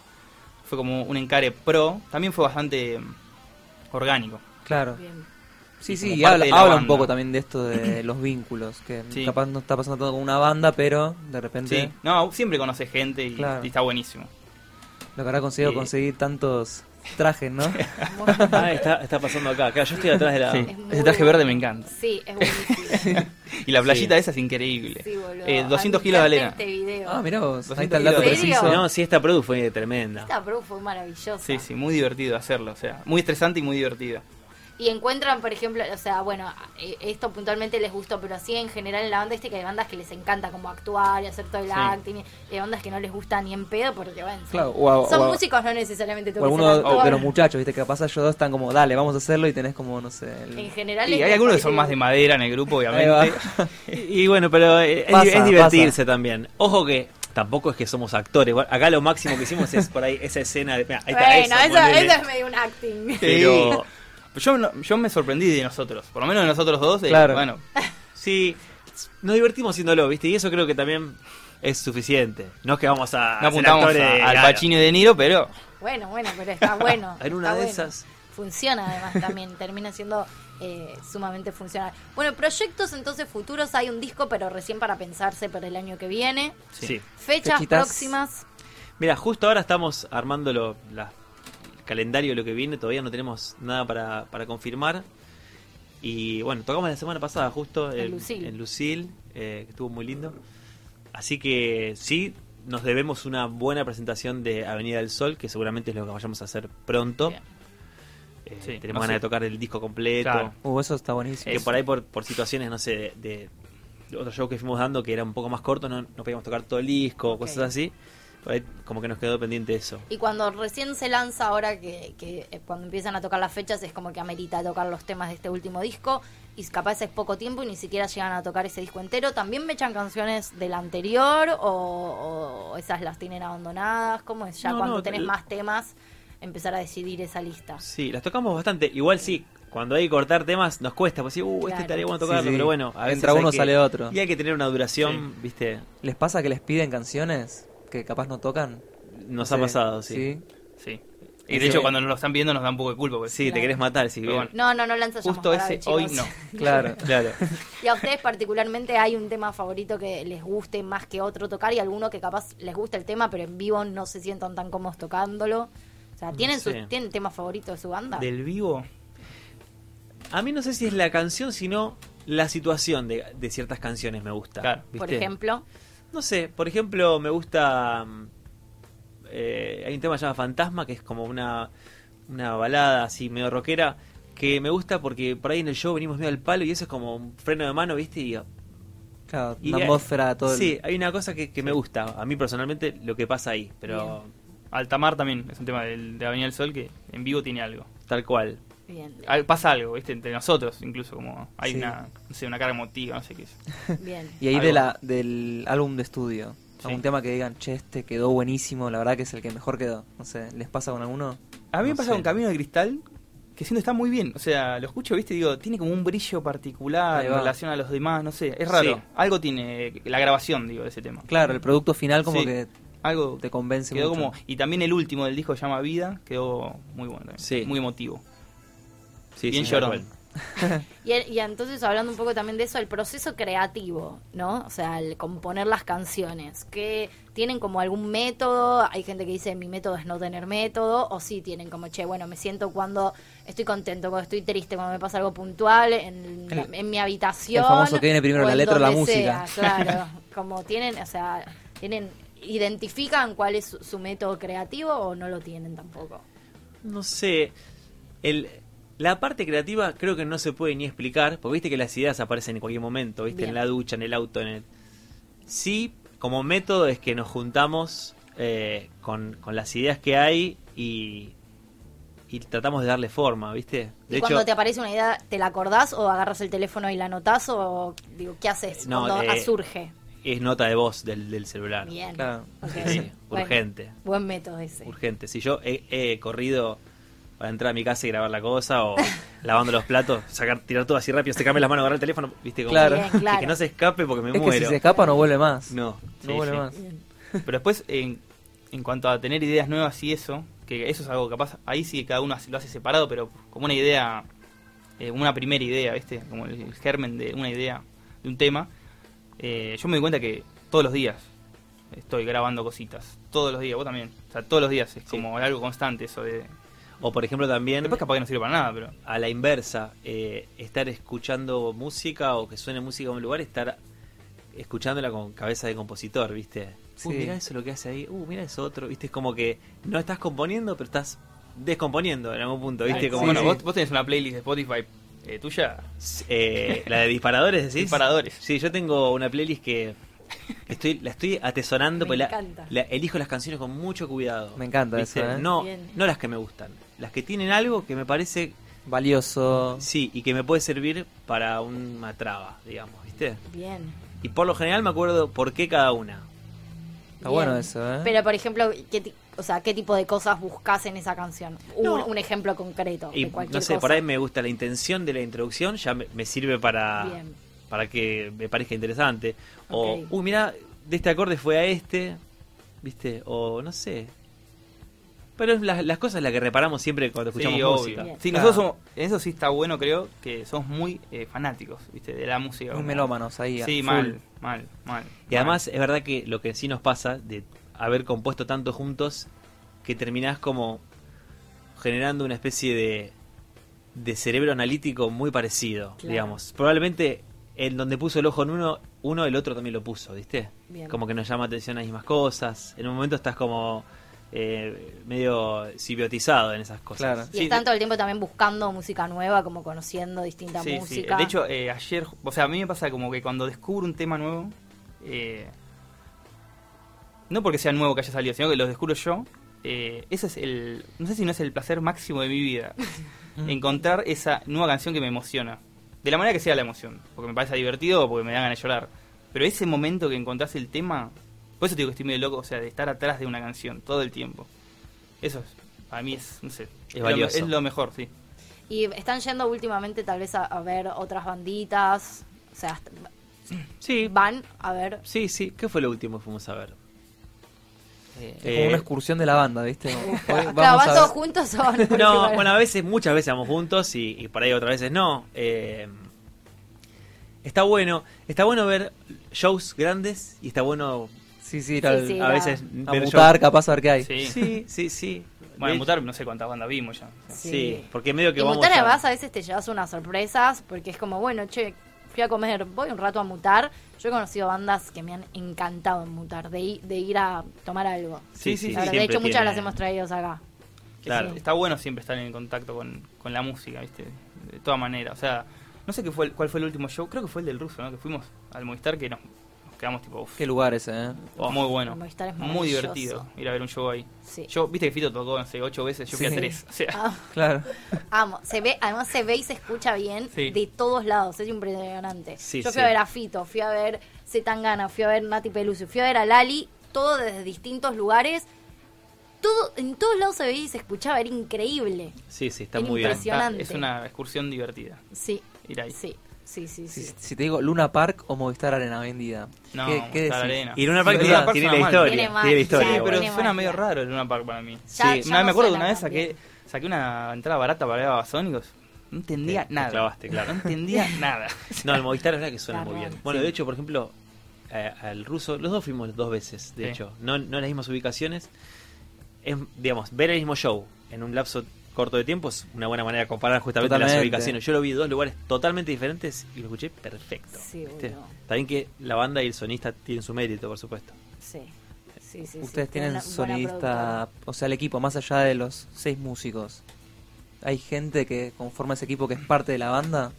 fue como un encare pro, también fue bastante mm, orgánico. Claro. Bien. Sí, sí, y habla, habla un poco también de esto de los vínculos, que Sí. capaz no está pasando todo con una banda, pero de repente Sí, no, siempre conoce gente y, Claro. y está buenísimo. lo que habrá conseguido Sí. conseguir tantos trajes, ¿no? Ah, está, está pasando acá. Claro, yo estoy atrás de la... Sí. Es Ese traje verde me encanta. Sí, es buenísimo. Y la playita esa es increíble. Sí, boludo. Eh, 200 A kilos de arena. Este video. ah, mirá vos, ahí 200 está el dato preciso. No, sí, esta produ fue tremenda. Esta pro fue maravillosa. Sí, sí, muy divertido hacerlo. O sea, muy estresante y muy divertido. Y encuentran, por ejemplo, o sea, bueno, eh, esto puntualmente les gustó, pero así en general en la banda este que hay bandas que les encanta como actuar y hacer todo el Sí. acting, y hay bandas que no les gusta ni en pedo porque, bueno, son, Claro, o son o a- músicos, no necesariamente O todo alguno de los muchachos, viste, que capaz ellos dos están como, dale, vamos a hacerlo y tenés como, no sé... el- En general Y hay algunos que son más de madera en el grupo, obviamente. Y, y bueno, pero eh, es, Pasa, es divertirse pasa. también. Ojo que tampoco es que somos actores. Bueno, Acá lo máximo que hicimos es por ahí esa escena de... mira, ahí está Bueno, eso, eso es medio un acting. Pero Yo, no- yo me sorprendí de nosotros, por lo menos de nosotros dos. de- Claro. Bueno, sí, nos divertimos haciéndolo, ¿viste? Y eso creo que también es suficiente. No es que vamos a no ser apuntamos actores, a- al. Pacino y De Niro, pero Bueno, bueno, pero está bueno. En una de bueno. esas... Funciona además también, termina siendo eh, sumamente funcional. Bueno, proyectos entonces futuros, hay un disco, pero recién para pensarse para el año que viene. Sí. Fechas Fechitas. próximas. Mira, justo ahora estamos armando lo- la- el calendario de lo que viene. Todavía no tenemos nada para, para confirmar. Y bueno, tocamos la semana pasada justo En en, Lucil. en Lucil, eh, que estuvo muy lindo. Así que sí, nos debemos una buena presentación de Avenida del Sol, que seguramente es lo que vayamos a hacer pronto. Eh, Sí, tenemos no ganas sé. de tocar el disco completo. Claro. Uh, eso está buenísimo. Que por ahí, por, por situaciones, no sé, de, de- de otro show que fuimos dando que era un poco más corto, no, no podíamos tocar todo el disco, cosas así. Como que nos quedó pendiente eso. Y cuando recién se lanza, ahora que, que, eh, cuando empiezan a tocar las fechas, es como que amerita tocar los temas de este último disco. Y capaz es poco tiempo y ni siquiera llegan a tocar ese disco entero. ¿También me echan canciones del anterior o, o esas las tienen abandonadas? ¿Cómo es ya No, cuando no, tenés más temas empezar a decidir esa lista? Sí, las tocamos bastante. Igual sí, cuando hay que cortar temas nos cuesta, pues sí, uh, este Claro. estaría bueno tocarlo, sí. pero bueno, a veces Entra uno, que- sale otro. Y hay que tener una duración, viste, ¿Les pasa que les piden canciones que capaz no tocan? nos No ha sé, pasado, sí. sí. Y de hecho, cuando nos lo están viendo, nos da un poco de culpa. Pues. Sí, te querés matar, sí. Bueno. No, no, no la ensayamos. Justo ese, hoy, no. Claro. Claro. Y a ustedes particularmente hay un tema favorito que les guste más que otro tocar y alguno que capaz les gusta el tema, pero en vivo no se sientan tan cómodos tocándolo. O sea, ¿tienen, sé. su, ¿tienen tema favorito de su banda? Del vivo, A mí no sé si es la canción, sino la situación de, de ciertas canciones me gusta. Claro. Por ¿viste? ejemplo. No sé, por ejemplo, me gusta. mm, eh, hay un tema llamado Fantasma, que es como una, una balada así medio rockera, que me gusta porque por ahí en el show venimos medio al palo y eso es como un freno de mano, ¿viste? Y, Claro, y, una atmósfera, todo el- Sí, hay una cosa que, que me gusta. A mí personalmente lo que pasa ahí, pero Altamar también es un tema del, de Avenida del Sol que en vivo tiene algo. tal cual. Bien, Pasa algo, ¿viste? Entre nosotros, incluso, como hay Sí. una, no sé, una carga emotiva, no sé qué es. bien. Y ahí Algo. de la, del álbum de estudio. Sí. Algún tema que digan, che, este quedó buenísimo, la verdad que es el que mejor quedó. No sé, ¿les pasa con alguno? A mí me No pasa sé. con Camino de Cristal que siento está muy bien. O sea, lo escucho, ¿viste? Digo, tiene como un brillo particular en relación a los demás, no sé. Es raro. Sí. Algo tiene la grabación, digo, de ese tema. Claro, el producto final como Sí. que Algo te convence quedó mucho. como. Y también el último del disco que se llama Vida quedó muy bueno también. Sí. Muy emotivo. Sí, Bien sí, llorón. tal cual. Y, y entonces hablando un poco también de eso, el proceso creativo, ¿no? O sea, el componer las canciones, que tienen como algún método, hay gente que dice mi método es no tener método, o sí tienen como, che, bueno, me siento cuando estoy contento, cuando estoy triste, cuando me pasa algo puntual en, El- en mi habitación. el famoso que viene primero, la letra o la música. sea, claro, como tienen, o sea, tienen, identifican cuál es su, su método creativo o no lo tienen tampoco. No sé. El, la parte creativa creo que no se puede ni explicar, porque viste que las ideas aparecen en cualquier momento, viste, Bien. en la ducha, en el auto, en el... Sí, como método es que nos juntamos eh, con, con las ideas que hay y, y tratamos de darle forma, viste. y cuando te aparece una idea, ¿te la acordás o agarras el teléfono y la anotás o digo, qué haces No, cuando eh, surge? es nota de voz del, del celular. Bien. Claro. Sí, Bueno, urgente. buen método ese. Urgente. Si yo he, he corrido para entrar a mi casa y grabar la cosa o lavando los platos, sacar, tirar todo así rápido, secarme las manos, agarrar el teléfono, viste, como Claro. Bien, claro. que no se escape porque me Es que muero. si se escapa no vuelve más. No, No sí, vuelve sí. más. Bien. Pero después, en, en cuanto a tener ideas nuevas y eso, que eso es algo capaz, ahí sí que cada uno lo hace separado, pero como una idea, eh, una primera idea, ¿viste? Como el, el germen de una idea, de un tema. eh, yo me doy cuenta que todos los días estoy grabando cositas. Todos los días, vos también. O sea, todos los días es como algo constante eso de... O por ejemplo también Después capaz que no sirve para nada, pero... a la inversa, eh, estar escuchando música o que suene música en un lugar, estar escuchándola con cabeza de compositor, ¿viste? Uh, mira eso lo que hace ahí, uh, mira eso otro, ¿viste? Es como que no estás componiendo, pero estás descomponiendo en algún punto, ¿viste? Ay, Como sí, bueno, vos, vos tenés una playlist de Spotify eh, tuya, Eh, la de disparadores, decís. Disparadores. Sí, yo tengo una playlist que estoy, la estoy atesorando, Me porque la- elijo las canciones con mucho cuidado. Me encanta ¿viste? eso, ¿eh? No, Bien. no las que me gustan, las que tienen algo que me parece Valioso. sí y que me puede servir para una traba, digamos, ¿viste? Bien. Y por lo general me acuerdo por qué cada una. Está Bien. bueno eso, ¿eh? Pero, por ejemplo, ¿qué, o sea, ¿qué tipo de cosas buscas en esa canción? Un, No. un ejemplo concreto Y de cualquier no sé, cosa. por ahí me gusta la intención de la introducción, ya me, me sirve para, Bien. Para que me parezca interesante. O, uy, mira, de este acorde fue a este, ¿viste? O no sé. Pero es las, las cosas las que reparamos siempre cuando escuchamos sí, música. obvio. Bien. Sí, Claro. nosotros somos, en eso sí está bueno, creo, que somos muy eh, fanáticos, ¿viste? De la música. Muy como- melómanos ahí. a Sí, full. mal, mal, mal. Y además es verdad que lo que sí nos pasa de haber compuesto tanto juntos, que terminás como generando una especie de, de cerebro analítico muy parecido, Claro. digamos. Probablemente en donde puso el ojo en uno, uno el otro también lo puso, ¿viste? Bien. Como que nos llama atención las mismas cosas. En un momento estás como eh, medio simbiotizado en esas cosas. Claro. Y Sí, están todo el tiempo también buscando música nueva, como conociendo distinta Sí, sí. música. De hecho, eh, ayer, o sea, a mí me pasa como que cuando descubro un tema nuevo, eh, no porque sea nuevo que haya salido, sino que lo descubro yo, eh, ese es el, no sé si no es el placer máximo de mi vida, encontrar esa nueva canción que me emociona. De la manera que sea la emoción, porque me parece divertido o porque me dan ganas de llorar. Pero ese momento que encontrás el tema, por eso te digo que estoy medio loco, o sea, de estar atrás de una canción todo el tiempo. Eso es, para mí es, no sé, lo me- valioso. es lo mejor, sí. Y están yendo últimamente tal vez a, a ver otras banditas. O sea, hasta- Sí, van a ver. sí, sí. ¿Qué fue lo último que fuimos a ver? Es Eh, como una excursión de la banda, ¿viste? Claro, vamos ¿van a todos juntos o No, separado? bueno, a veces, muchas veces vamos juntos y, y por ahí otras veces no. Eh, está bueno, está bueno ver shows grandes y está bueno Sí, sí, ir Sí, al- sí. a veces a ver mutar, shows- capaz a ver qué hay. Sí. Sí, sí, sí. Bueno, De- mutar no sé cuántas bandas vimos ya. Sí, Sí. porque medio que y vamos mutar a- además a veces te llevas unas sorpresas porque es como, bueno, che, fui a comer, voy un rato a mutar. Yo he conocido bandas que me han encantado en mutar, de, de ir a tomar algo. Sí, sí, verdad, de hecho, muchas tiene- las hemos traído acá. Claro. Está bueno siempre estar en contacto con, con la música, ¿viste? De todas maneras. O sea, no sé qué fue el- cuál fue el último show. Creo que fue el del ruso, ¿no? Que fuimos al Movistar que nos quedamos tipo, uf, Qué lugar ese, ¿eh? oh, muy bueno. El Movistar es Muy divertido ir a ver un show ahí. Sí. Yo, viste que Fito tocó, no sé, ocho veces, yo fui Sí. a tres. O sea, Ah, Claro. amo. Se ve, además se ve y se escucha bien Sí. de todos lados. Es impresionante. Sí, Yo fui sí. a ver a Fito, fui a ver Zetangana, fui a ver Nati Peluso, fui a ver a Lali, todo desde distintos lugares. Todo, en todos lados se veía y se escuchaba, era increíble. Sí, sí, está Era muy bien. está- impresionante. es una excursión divertida. Sí. Ir ahí. Sí, sí, sí. Si, sí. si te digo Luna Park o Movistar Arena vendida. No, ¿Qué, qué Movistar decís? Arena. Y Luna Park Sí, tiene, Luna Park tiene suena la historia. Tiene Tiene, magia. la historia. Sí, pero suena magia. medio raro el Luna Park para mí. Ya- Sí. ya Una vez no me acuerdo que suena una vez saqué, saqué una entrada barata para ver a Babasónicos. No entendía Te- te nada. clavaste, claro. No entendía nada. No, el Movistar es verdad que suena Claro. muy bien. Bueno, Sí. de hecho, por ejemplo, eh, al ruso, los dos fuimos dos veces, de Sí. hecho. No, no en las mismas ubicaciones. Es, digamos, ver el mismo show en un lapso corto de tiempo es una buena manera de comparar justamente las ubicaciones. Yo lo vi en dos lugares totalmente diferentes y lo escuché perfecto. Sí, ¿viste? boludo. También que la banda y el sonista tienen su mérito, por supuesto. Sí. Sí, sí, sí. Ustedes tienen sonidista, o sea, el equipo, más allá de los seis músicos. Hay gente que conforma ese equipo que es parte de la banda.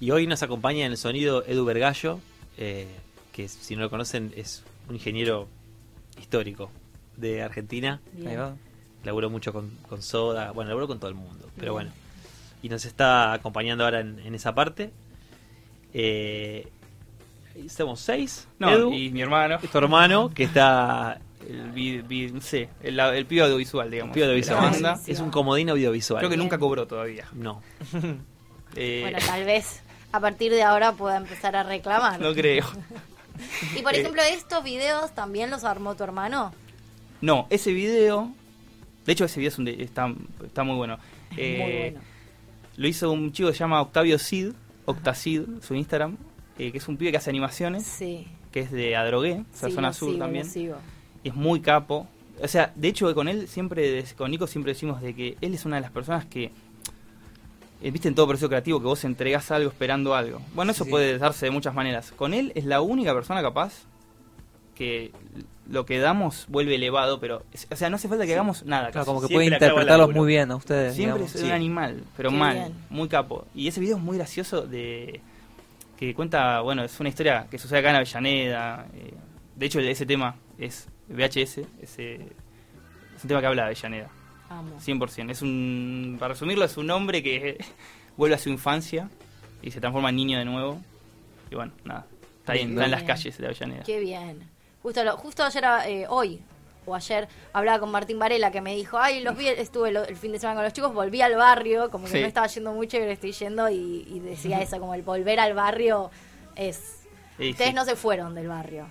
Y hoy nos acompaña en el sonido Edu Vergallo, eh, que si no lo conocen es un ingeniero histórico de Argentina. Bien. Ahí va. Laburó mucho con, con Soda, bueno, laburó con todo el mundo, pero Bien. bueno. Y nos está acompañando ahora en, en esa parte. Eh, somos seis. No, Edu, y mi hermano, tu hermano, que está el, vi- vi- no sé, el, el pibe audiovisual, digamos. la audiovisual. banda. Es un comodín audiovisual. Creo que Bien. nunca cobró todavía. No. Eh, Bueno, tal vez a partir de ahora pueda empezar a reclamar. no creo. Y por Eh, ejemplo, estos videos también los armó tu hermano. No, ese video. De hecho, ese video es un de- está, está muy bueno. Es Eh, muy bueno. Lo hizo un chico que se llama Octavio Cid, Octacid, su Instagram, eh, que es un pibe que hace animaciones, Sí. que es de Adrogué, o sea, sí, zona sur sigo, también. Y es muy capo. O sea, de hecho, con él siempre, con Nico siempre decimos de que él es una de las personas que. eh, Viste en todo proceso creativo que vos entregás algo esperando algo. Bueno, eso Sí. puede darse de muchas maneras. Con él es la única persona capaz que lo que damos vuelve elevado, pero. O sea, no hace falta que hagamos nada. Claro, como que puede interpretarlos muy bien a ustedes. Siempre digamos. es Sí. un animal, pero Qué mal, bien. muy capo. Y ese video es muy gracioso de que cuenta, bueno, es una historia que sucede acá en Avellaneda. eh, de hecho, ese tema es VHS, ese, es un tema que habla de Avellaneda, Amo. 100%. Es un, para resumirlo, es un hombre que vuelve a su infancia y se transforma en niño de nuevo. Y bueno, nada, está ahí, está en las Bien. calles de Avellaneda. Qué bien. Justo, lo- justo ayer, eh, hoy o ayer, hablaba con Martín Varela que me dijo, ay, los vi, estuve lo- el fin de semana con los chicos, volví al barrio, como que Sí. no estaba yendo mucho y ahora estoy yendo y, y decía eso, como el volver al barrio es... Ustedes sí. no se fueron del barrio.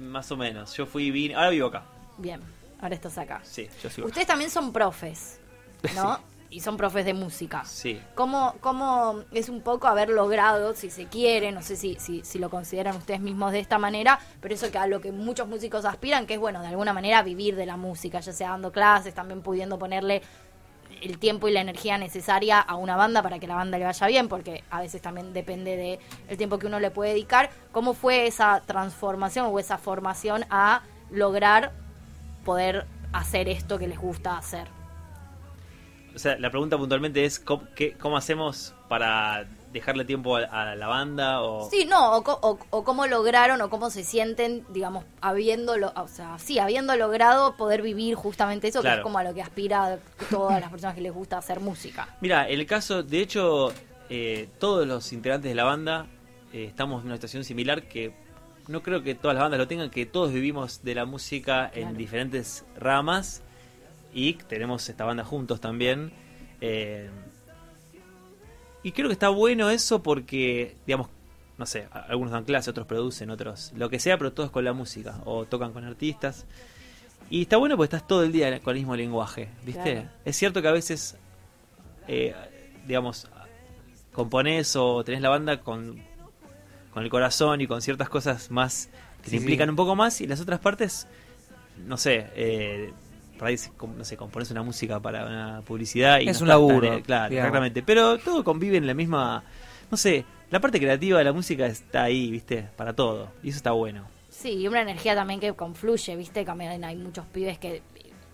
Más o menos. Yo fui, vine, ahora vivo acá. Bien, ahora estás acá. Sí, Yo sigo. Ustedes también son profes, ¿no? Y son profes de música. sí. ¿Cómo, ¿Cómo es un poco haber logrado, si se quiere, no sé si, si, si lo consideran ustedes mismos de esta manera, pero eso que a lo que muchos músicos aspiran, que es bueno, de alguna manera vivir de la música, ya sea dando clases, también pudiendo ponerle el tiempo y la energía necesaria a una banda para que la banda le vaya bien, porque a veces también depende de el tiempo que uno le puede dedicar. ¿Cómo fue esa transformación o esa formación a lograr poder hacer esto que les gusta hacer? O sea, la pregunta puntualmente es ¿cómo, qué- cómo hacemos para dejarle tiempo a, a la banda o Sí, no, o, o- o cómo lograron o cómo se sienten, digamos, habiendo, lo- o sea, sí, habiendo logrado poder vivir justamente eso, que es como a lo que aspira todas las personas que les gusta hacer música. Mira, en el caso, de hecho, eh, todos los integrantes de la banda eh, estamos en una situación similar que no creo que todas las bandas lo tengan, que todos vivimos de la música Claro. en diferentes ramas y tenemos esta banda juntos también. eh, y creo que está bueno eso porque, digamos, no sé, algunos dan clase, otros producen, otros lo que sea, pero todos con la música o tocan con artistas. Y está bueno porque estás todo el día con el mismo lenguaje, ¿viste? Claro. Es cierto que a veces, eh, digamos, componés o tenés la banda con, con el corazón y con ciertas cosas más que Sí, te implican sí. un poco más y las otras partes, no sé, eh, por ahí, com- no sé, compones una música para una publicidad y Es no un tan, laburo, claro, digamos. exactamente. Pero todo convive en la misma, no sé, la parte creativa de la música está ahí, ¿viste? Para todo. Y eso está bueno. Sí, y una energía también que confluye, ¿viste? También hay muchos pibes que,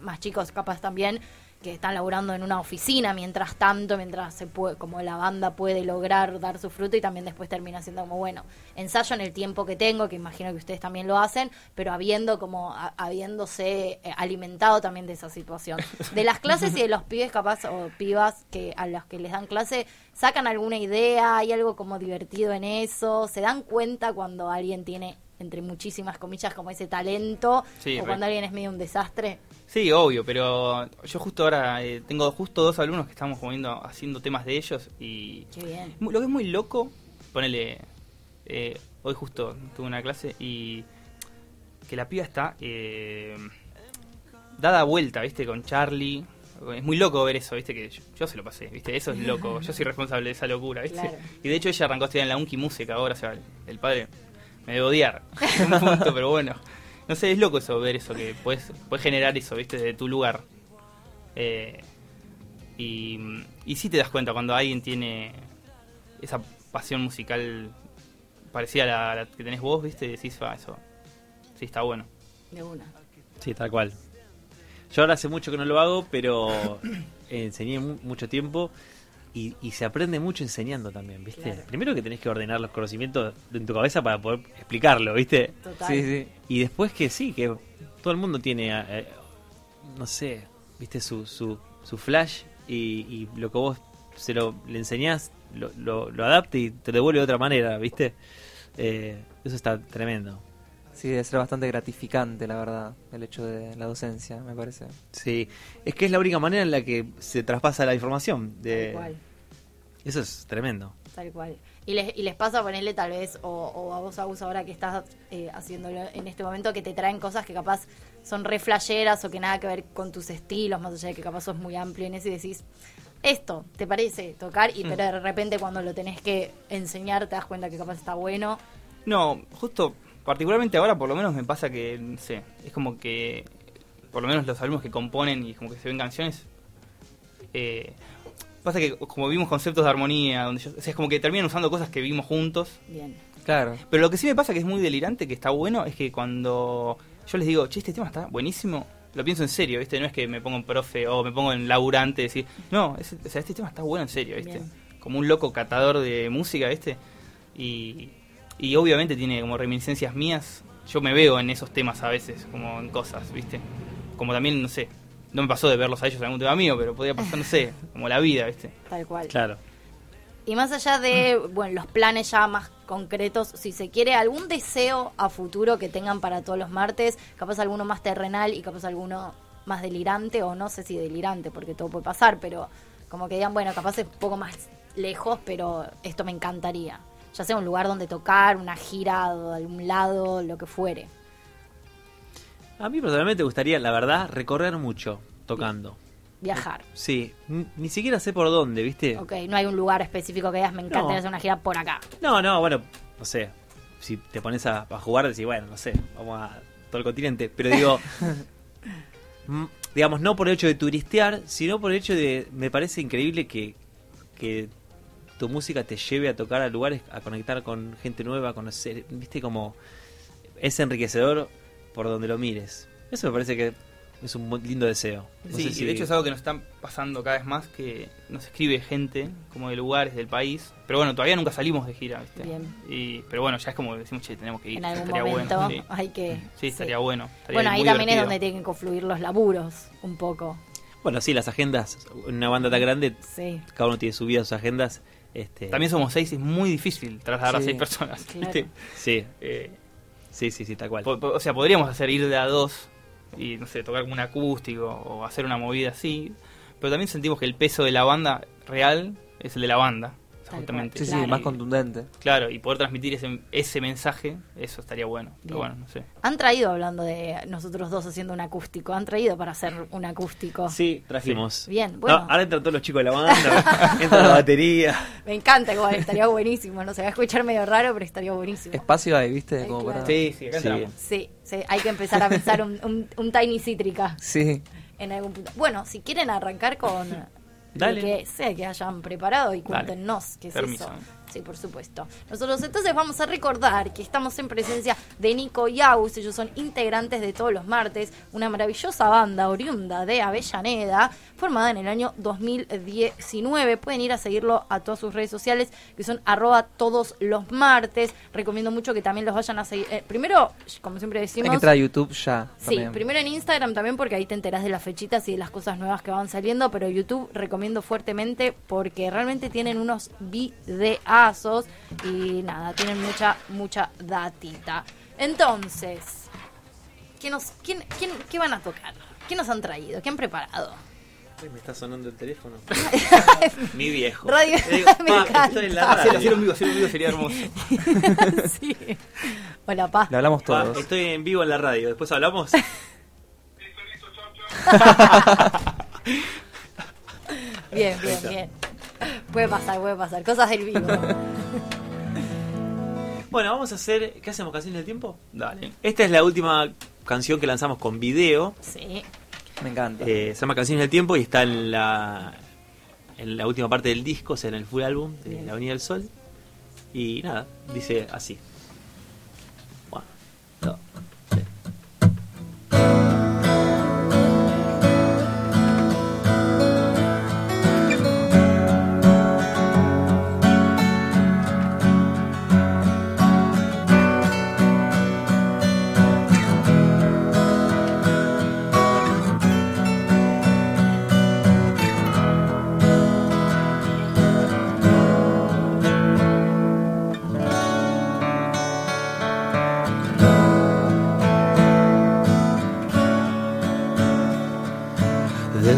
más chicos capaz también, que están laburando en una oficina mientras tanto, mientras se puede, como la banda puede lograr dar su fruto y también después termina siendo como, bueno, ensayo en el tiempo que tengo, que imagino que ustedes también lo hacen, pero habiendo como, habiéndose eh, alimentado también de esa situación. De las clases y de los pibes capaz, o pibas que a los que les dan clase, sacan alguna idea, hay algo como divertido en eso, se dan cuenta cuando alguien tiene entre muchísimas comillas como ese talento Sí, o cuando alguien es medio un desastre. Sí, obvio, pero yo justo ahora eh, tengo justo dos alumnos que estamos moviendo, haciendo temas de ellos y Qué bien. lo que es muy loco, ponele, eh, hoy justo tuve una clase y que la piba está eh, dada vuelta, viste, con Charlie. Es muy loco ver eso, viste, que yo, yo se lo pasé, viste, eso es loco, yo soy responsable de esa locura, viste. Claro. Y de hecho ella arrancó a estudiar en la Unki Música ahora, o sea, el, el padre me debe odiar en un punto, pero bueno. No sé, es loco eso, ver eso, que puedes, puedes generar eso, viste, de tu lugar. Eh, y, y sí te das cuenta cuando alguien tiene esa pasión musical parecida a la, a la que tenés vos, viste, decís, "Ah, eso, sí está bueno. De una. Sí, tal cual. Yo ahora hace mucho que no lo hago, pero enseñé mu- mucho tiempo y, y se aprende mucho enseñando también, ¿viste? Claro. Primero que tenés que ordenar los conocimientos en tu cabeza para poder explicarlo, ¿viste? Total. Sí, sí. Y después que sí, que todo el mundo tiene, eh, no sé, ¿viste? Su, su, su flash y, y lo que vos se lo, le enseñás lo, lo, lo adapta y te lo devuelve de otra manera, ¿viste? Eh, eso está tremendo. Sí, debe ser bastante gratificante, la verdad, el hecho de la docencia, me parece. Sí, es que es la única manera en la que se traspasa la información. De... Tal cual. Eso es tremendo. Tal cual. Y les, y les pasa ponerle tal vez, o, o a vos, Agus, ahora que estás eh, haciéndolo en este momento, que te traen cosas que capaz son re flasheras o que nada que ver con tus estilos, más allá de que capaz sos muy amplio en eso y decís, esto, ¿te parece tocar? Y pero de repente cuando lo tenés que enseñar te das cuenta que capaz está bueno. No, justo, particularmente ahora por lo menos me pasa que, no sé, es como que, por lo menos los alumnos que componen y como que se ven canciones, eh, pasa que como vimos conceptos de armonía, donde yo- o sea, es como que terminan usando cosas que vimos juntos, Bien. Claro. pero lo que sí me pasa que es muy delirante, que está bueno, es que cuando yo les digo, che, este tema está buenísimo, lo pienso en serio, ¿viste? No es que me pongo en profe o me pongo en laburante, decir, no, es- o sea, este tema está bueno en serio, ¿viste? Bien. Como un loco catador de música, ¿viste? Y, y obviamente tiene como reminiscencias mías. Yo me veo en esos temas a veces, como en cosas, ¿viste? Como también, no sé, no me pasó de verlos a ellos en algún tema mío, pero podría pasar, no sé, como la vida, ¿viste? Tal cual. Claro. Y más allá de, bueno, los planes ya más concretos, si se quiere, algún deseo a futuro que tengan para todos los martes, capaz alguno más terrenal y capaz alguno más delirante, o no sé si delirante, porque todo puede pasar, pero como que digan, bueno, capaz es un poco más lejos, pero esto me encantaría. Ya sea un lugar donde tocar, una gira de algún lado, lo que fuere. A mí personalmente me gustaría, la verdad, recorrer mucho tocando. Viajar. Sí, ni siquiera sé por dónde, ¿viste? Ok, no hay un lugar específico que digas, me encantaría No. hacer una gira por acá. No, no, bueno, no sé. Si te pones a, a jugar, decís, bueno, no sé, vamos a todo el continente. Pero digo, digamos, no por el hecho de turistear, sino por el hecho de. Me parece increíble que, que tu música te lleve a tocar a lugares, a conectar con gente nueva, a conocer. ¿Viste? Como. Es enriquecedor por donde lo mires. Eso me parece que es un lindo deseo. No Sí, sé y de hecho es algo que nos están pasando cada vez más, que nos escribe gente como de lugares del país. Pero bueno, todavía nunca salimos de gira, ¿viste? Bien. Y, pero bueno, ya es como decimos, che, tenemos que ir. En algún estaría momento bueno. Sí. hay que... Sí, estaría bueno. estaría Bueno, ahí también es donde tienen que confluir los laburos, un poco. Bueno, sí, las agendas, una banda tan grande, Sí, cada uno tiene su vida, sus agendas. Este, También somos seis y es muy difícil trasladar a seis personas. Claro. ¿viste? Sí, Eh, sí, sí, sí, tal cual. po- po- o sea, podríamos hacer ir de a dos y, no sé, tocar como un acústico o hacer una movida así. Pero también sentimos que el peso de la banda real es el de la banda. Justamente. Sí, sí, Claro. más contundente. Claro, y poder transmitir ese, ese mensaje, eso estaría bueno. Pero bueno, no sé. Han traído, hablando de nosotros dos haciendo un acústico, han traído para hacer un acústico. Sí, trajimos. Bien, No, bueno. ahora entran todos los chicos de la banda, entra la batería. Me encanta igual, estaría buenísimo. No se va a escuchar medio raro, pero estaría buenísimo. Espacio hay, ¿viste? Ay, Como claro. para... Sí, sí, acá Sí. entramos. Sí, sí, hay que empezar a pensar un, un, un Tiny Cítrica Sí. en algún punto. Bueno, si quieren arrancar con Dale. que sea que hayan preparado y Dale. cuéntenos qué es Permiso. eso. Sí, por supuesto. Nosotros entonces vamos a recordar que estamos en presencia de Nico y Aus. Ellos son integrantes de Todos los Martes, una maravillosa banda oriunda de Avellaneda, formada en el año 2019. Pueden ir a seguirlo a todas sus redes sociales, que son arroba todos los martes. Recomiendo mucho que también los vayan a seguir. Eh, primero, como siempre Hay decimos... que entrar a YouTube ya. Sí, primero en Instagram también porque ahí te enterás de las fechitas y de las cosas nuevas que van saliendo, pero YouTube recomiendo fuertemente porque realmente tienen unos videazos y nada, tienen mucha, mucha datita. Entonces, ¿qué, nos, quién, quién, ¿qué van a tocar? ¿Qué nos han traído? ¿Qué han preparado? Ay, me está sonando el teléfono. Mi viejo. Radio- digo, me "Pa, encanta". estoy en la Hacer, hacer radio. un vivo, hacer un vivo sería hermoso. sí. Hola, Pa. Le hablamos Pa, todos. estoy en vivo en la radio. Después hablamos. Bien, bien, bien. Puede pasar, puede pasar. Cosas del vivo. Bueno, vamos a hacer. ¿Qué hacemos? ¿Canción del tiempo? Dale. Esta es la última canción que lanzamos con video. Sí. Me encanta. Eh, se llama Canciones del Tiempo y está en la en la última parte del disco, o sea, en el full álbum de Bien. La Avenida del Sol. Y nada, dice así.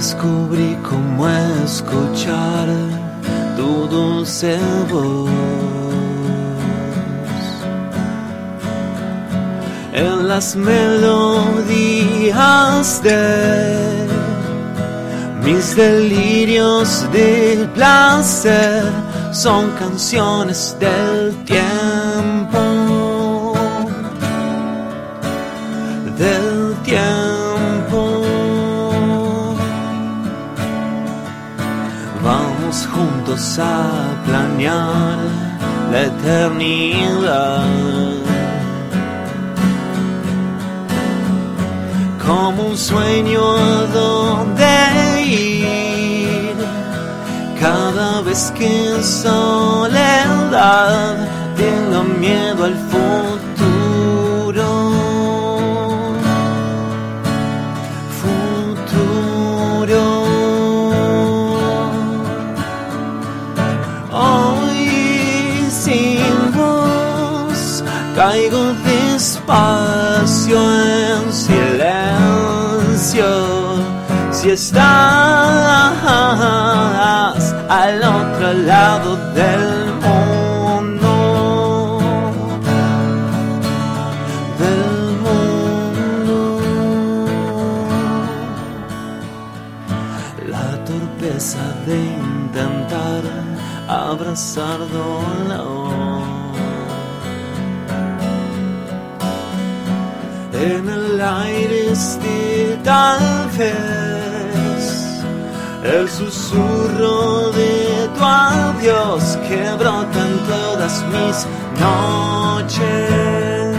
Descubrí cómo escuchar tu dulce voz. En las melodías de mis delirios de placer son canciones del tiempo a planear la eternidad. Como un sueño a donde ir. Cada vez que en soledad tengo miedo al futuro. Caigo despacio en silencio. Si estás al otro lado del mundo, del mundo. La torpeza de intentar abrazar dolor. El susurro de tu adiós que brota en todas mis noches.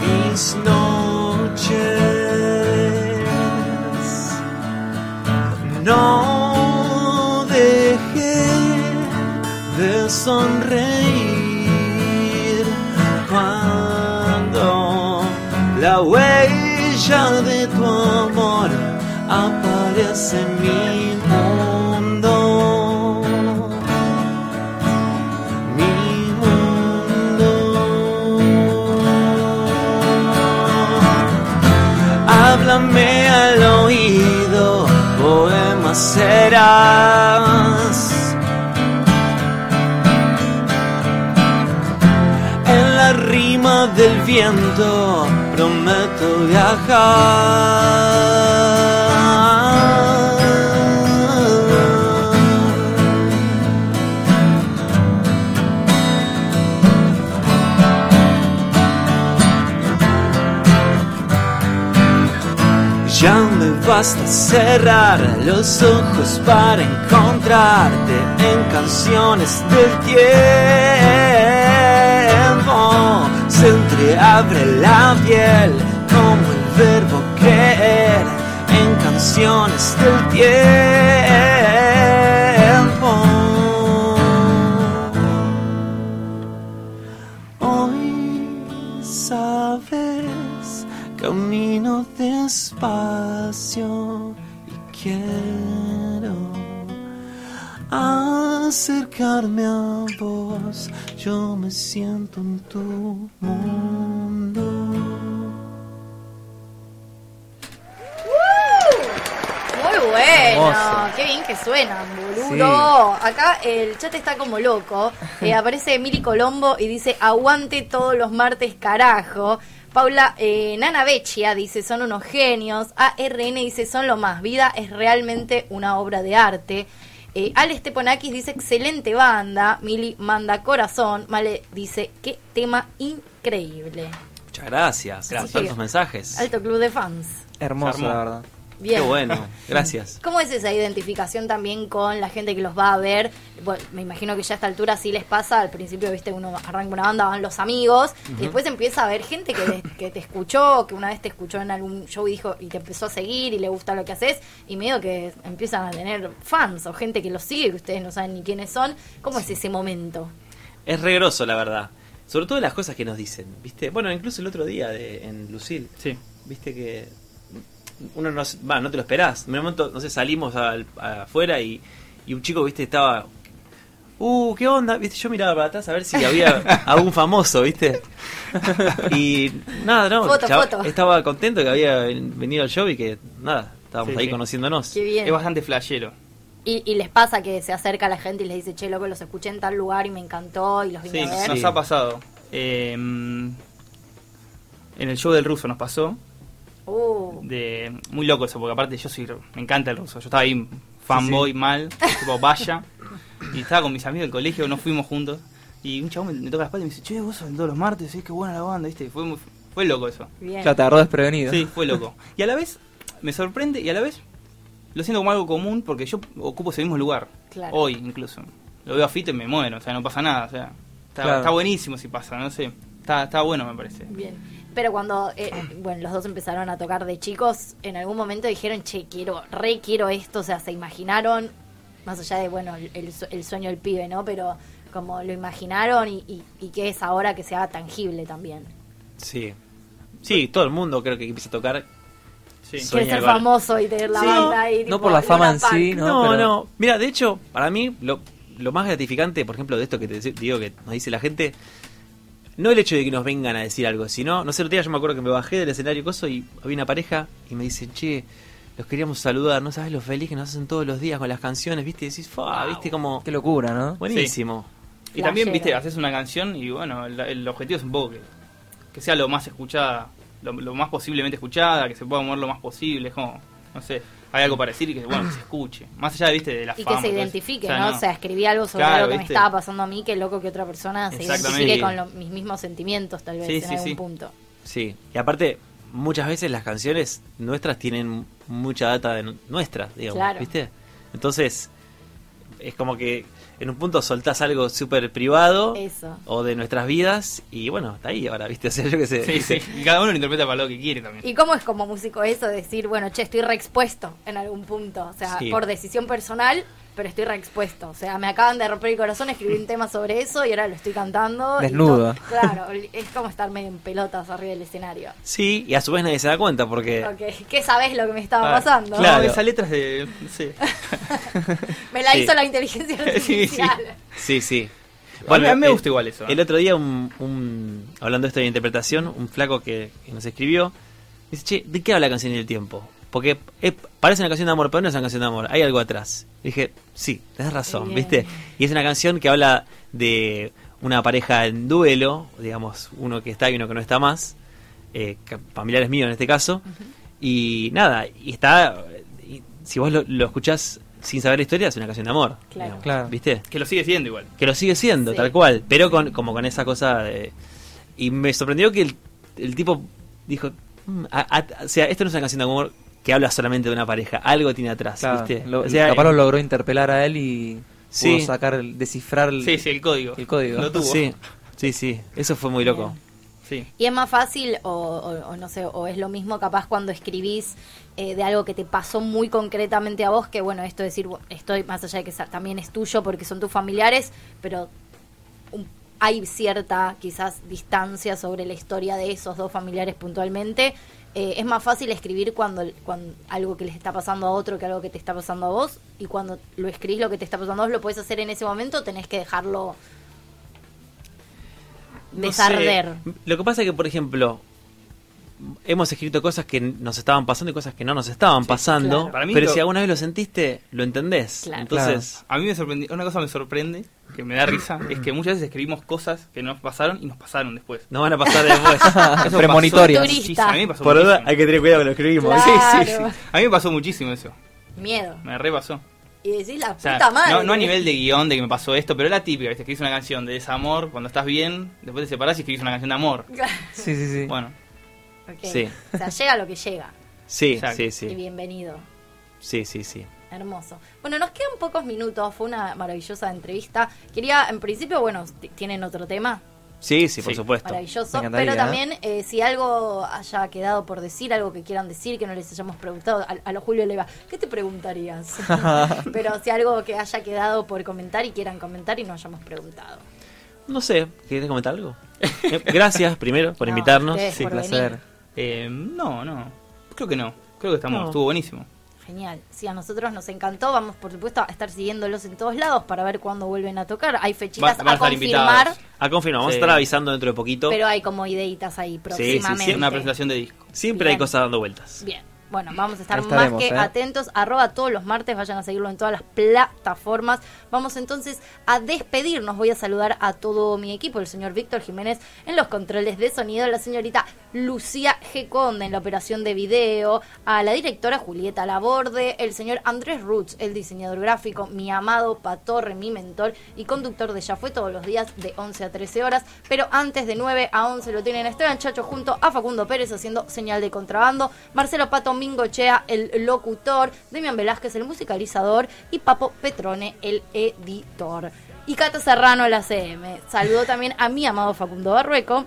Mis noches. No dejé de sonreír cuando la huella de tu amor en mi mundo. Mi mundo. Háblame al oído, poema serás. En la rima del viento prometo viajar. Basta cerrar los ojos para encontrarte en canciones del tiempo. Se entreabre la piel como el verbo creer en canciones del tiempo. Despacio y quiero acercarme a vos. Yo me siento en tu mundo. Muy bueno, qué bien que suenan, boludo. Acá el chat está como loco. Eh, aparece Emily Colombo y dice, aguante todos los martes, carajo. Paula eh, Nana Vecchia dice, son unos genios. ARN dice, son lo más. Vida es realmente una obra de arte. Eh, Ale Steponakis dice, excelente banda. Mili manda corazón. Male dice, qué tema increíble. Muchas gracias. Gracias que- tantos mensajes. Alto club de fans. Hermoso, la verdad. Bien. Qué bueno. Gracias. ¿Cómo es esa identificación también con la gente que los va a ver? Bueno, me imagino que ya a esta altura sí les pasa. Al principio, viste, uno arranca una banda, van los amigos, y después empieza a ver gente que, de- que te escuchó, que una vez te escuchó en algún show y dijo y te empezó a seguir y le gusta lo que haces, y medio que empiezan a tener fans o gente que los sigue, que ustedes no saben ni quiénes son. ¿Cómo es ese momento? Es regroso, la verdad. Sobre todo las cosas que nos dicen, ¿viste? Bueno, incluso el otro día de, en Lucil, Sí. ¿viste? Que uno no, va, no te lo esperás. En un momento, no sé, salimos al- afuera y, y un chico, ¿viste? Estaba... Uh, ¿qué onda? ¿Viste? Yo miraba para atrás a ver si había algún famoso, ¿viste? Y nada, no. Foto, foto. Estaba contento que había venido al show y que, nada, estábamos Sí, ahí sí. conociéndonos. Qué bien. Es bastante flashero. Y, y les pasa que se acerca la gente y les dice, che, loco, los escuché en tal lugar y me encantó y los vine Sí, a ver. nos Sí. ha pasado. Eh, en el show del ruso nos pasó. Uh, de Muy loco eso, porque aparte yo soy. Me encanta el ruso. Yo estaba ahí fanboy mal, tipo vaya. Y estaba con mis amigos del colegio, nos fuimos juntos. Y un chabón me, me toca la espalda y me dice, che, vos sos el todos los martes, ¿sí? qué buena la banda, ¿viste? Fue, muy- fue loco eso. bien. Ya te agarró desprevenido. Sí, fue loco. Y a la vez me sorprende y a la vez lo siento como algo común porque yo ocupo ese mismo lugar. Claro. Hoy incluso. Lo veo a Fito y me muero, o sea, no pasa nada. O sea, está, Claro. está buenísimo si pasa, no sé. Está, está bueno, me parece. Bien. Pero cuando, eh, bueno, los dos empezaron a tocar de chicos, en algún momento dijeron, che, quiero, re quiero esto, o sea, se imaginaron, más allá de, bueno, el, el su- el sueño del pibe, ¿no? Pero como lo imaginaron y, y, y que es ahora que se haga tangible también. Sí. Sí, todo el mundo creo que empieza a tocar. Sí. Quiere ser famoso y tener la Sí. banda y No tipo, por la fama en sí, ¿no? No, no, Pero- Mira, de hecho, para mí, lo, lo más gratificante, por ejemplo, de esto que te digo que nos dice la gente, no el hecho de que nos vengan a decir algo, sino, no sé, el otro día yo me acuerdo que me bajé del escenario y coso y había una pareja y me dicen, che, los queríamos saludar, no sabes lo feliz que nos hacen todos los días con las canciones, viste, y decís, fa, viste, como Qué locura, ¿no? buenísimo. Y también, Flashero. viste, haces una canción y bueno, el, el objetivo es un poco que, que sea lo más escuchada, lo, lo más posiblemente escuchada, que se pueda mover lo más posible, es como, no sé, hay algo para decir y que, bueno, que se escuche. Más allá, viste, de la Y fama. que se identifique, O sea, ¿no? O sea, escribí algo sobre Claro, algo que ¿viste? me estaba pasando a mí, que loco que otra persona se identifique con lo- mis mismos sentimientos, tal vez, Sí, en sí, algún sí. punto. Sí, y aparte, muchas veces las canciones nuestras tienen mucha data de nu- nuestra, digamos, Claro. ¿viste? Entonces, es como que en un punto soltás algo súper privado Eso. o de nuestras vidas y bueno, está ahí ahora, ¿viste? O sea, yo qué sé. Sí, sí. Y cada uno lo interpreta para lo que quiere también. ¿Y cómo es como músico eso? Decir, bueno, che, estoy reexpuesto en algún punto. O sea, Sí. por decisión personal, pero estoy reexpuesto. O sea, me acaban de romper el corazón, escribí un tema sobre eso y ahora lo estoy cantando. Desnudo. Claro, es como estar medio en pelotas arriba del escenario. Sí, y a su vez nadie se da cuenta porque... ¿qué sabés lo que me estaba Ah, pasando? claro. Esa letra es de. Sé. Me la Sí. hizo la inteligencia Sí, sí. artificial. Sí, sí. a mí, a mí me el- gusta igual eso. ¿eh? El otro día, un, un- hablando de esto de interpretación, un flaco que, que nos escribió, dice, che, ¿de qué habla la canción del tiempo? Porque eh, parece una canción de amor, pero no es una canción de amor, hay algo atrás. dije, sí, tenés razón, Bien. ¿viste? Y es una canción que habla de una pareja en duelo, digamos, uno que está y uno que no está más, eh, familiares míos en este caso, y nada, y está, y si vos lo, lo escuchás sin saber la historia, es una canción de amor, Claro. digamos, Claro. ¿viste? Que lo sigue siendo igual. Que lo sigue siendo, Sí. tal cual, pero con, como con esa cosa de... Y me sorprendió que el, el tipo dijo, "Mm, a- a- o sea, esto no es una canción de amor que habla solamente de una pareja, algo tiene atrás, Claro, ¿viste? lo- O sea, capaz lo logró interpelar a él y Sí. pudo sacar, descifrar el, Sí, sí, el código. el código. Lo tuvo. Sí, sí, sí, eso fue muy loco. Sí. Y es más fácil, o, o- o no sé, o es lo mismo capaz cuando escribís eh, de algo que te pasó muy concretamente a vos, que bueno, esto decir, estoy más allá de que también es tuyo porque son tus familiares, pero un- hay cierta quizás distancia sobre la historia de esos dos familiares puntualmente. Eh, es más fácil escribir cuando, cuando algo que les está pasando a otro que algo que te está pasando a vos, y cuando lo escribís lo que te está pasando a vos, lo puedes hacer en ese momento, tenés que dejarlo No desarder. sé. Lo que pasa es que, por ejemplo, hemos escrito cosas que nos estaban pasando y cosas que no nos estaban pasando. claro. Para mí pero lo- si alguna vez lo sentiste, lo entendés. Claro. Entonces, A mí me sorprendió, una cosa me sorprende, que me da risa, es que muchas veces escribimos cosas que nos pasaron y nos pasaron después. no van a pasar después. Premonitorias. A mí me pasó por duda, muchísimo. hay que tener cuidado con lo que escribimos. Claro. Sí, sí, sí. A mí me pasó muchísimo eso. Miedo. Me repasó. Y decís la O sea, puta madre. no, no a nivel de guion de que me pasó esto, pero la típica, ¿viste? escribís una canción de desamor cuando estás bien, después te separás y escribís una canción de amor. Claro. Sí, sí, sí. Bueno, Ok. Sí. O sea, llega lo que llega. Sí, Exacto. sí, Y sí. bienvenido. Sí, sí, sí. Hermoso. Bueno, nos quedan pocos minutos. Fue una maravillosa entrevista. Quería, en principio, bueno, tienen otro tema. Sí, sí, por Sí. supuesto. Maravilloso. Pero también, eh, si algo haya quedado por decir, algo que quieran decir, que no les hayamos preguntado, a, a lo Julio Leiva, ¿qué te preguntarías? Pero si algo que haya quedado por comentar y quieran comentar y no hayamos preguntado. No sé, ¿querés comentar algo? Eh, Gracias primero por No, invitarnos. Sí, por placer. venir. Eh, no, no. Creo que no. Creo que estamos, No. estuvo buenísimo. Genial. Sí, a nosotros nos encantó. Vamos, por supuesto, a estar siguiéndolos en todos lados para ver cuándo vuelven a tocar. Hay fechitas Va- van a a confirmar, invitados. A confirmar, vamos Sí. a estar avisando dentro de poquito. pero hay como ideitas ahí sí, próximamente. sí, Una presentación de disco. Siempre hay cosas dando vueltas. Bien. Bueno, vamos a estar más que ¿eh? atentos. Arroba todos los martes, vayan a seguirlo en todas las plataformas. Vamos entonces a despedirnos. Voy a saludar a todo mi equipo, el señor Víctor Jiménez en los controles de sonido, la señorita Lucía G. Conde en la operación de video, a la directora Julieta Laborde, el señor Andrés Roots, el diseñador gráfico, mi amado Patorre, mi mentor y conductor de Ya Fue todos los días de 11 a 13 horas. Pero antes de 9 a 11 lo tienen Esteban Chacho junto a Facundo Pérez haciendo señal de contrabando, Marcelo Pato Mingochea, el locutor, Demian Velázquez, el musicalizador y Papo Petrone, el editor. Y Cata Serrano, la CM. Saludo también a mi amado Facundo Barrueco.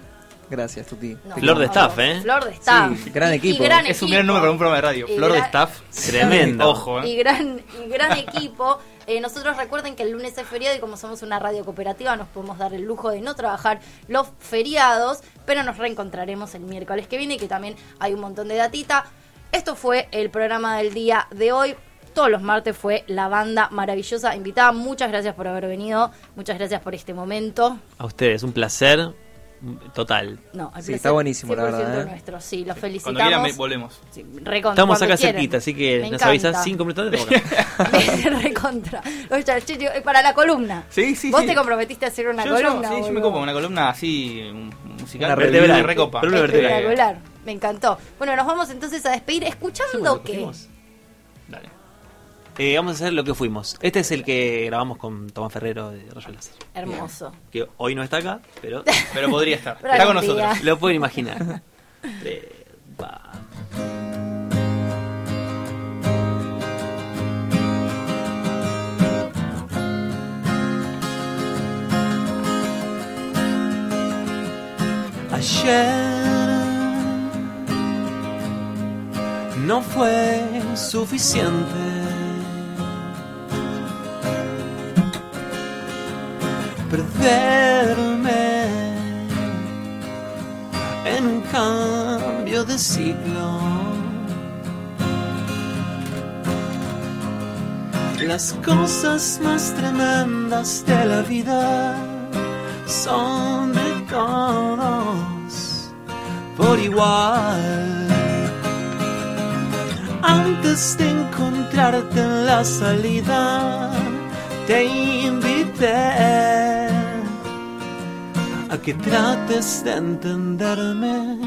Gracias, Tuti. No, Flor de staff, ¿eh? Flor de staff. Sí, gran Y- y equipo. gran Es un gran nombre para un programa de radio. Y Flor de staff. Tremendo. Ojo, y ¿eh? gran, y gran equipo. Eh, nosotros recuerden que el lunes es feriado y como somos una radio cooperativa nos podemos dar el lujo de no trabajar los feriados, pero nos reencontraremos el miércoles que viene y que también hay un montón de datita. Esto fue el programa del día de hoy. Todos los martes fue la banda maravillosa invitada. Muchas gracias por haber venido. Muchas gracias por este momento. A ustedes, un placer total. No, Sí, placer está buenísimo, la 100% verdad, ¿eh? nuestro. Sí, los Cuando felicitamos. quieran ve- volvemos. Sí, recontra, Estamos cuando acá quieran. cerquita, así que Me nos avisas cinco minutos antes recontra. Para la columna. Sí, sí, Vos sí. te comprometiste a hacer una Yo, yo- columna. sí, yo me copo una columna así musical. Una vertebral. recopa. Columna vertebral. Espectacular. Me encantó. Bueno, nos vamos entonces a despedir escuchando que. Fuimos. Dale. Eh, vamos a hacer lo que fuimos. Este es el que grabamos con Tomás Ferrero de Rayo Láser. Hermoso. Que hoy no está acá, pero Pero podría estar. Pero Está con día. nosotros. lo pueden imaginar. Va. Ayer no fue suficiente. Perderme en un cambio de siglo. Las cosas más tremendas de la vida son de todos por igual. Antes de encontrarte en la salida, te invité a que trates de entenderme.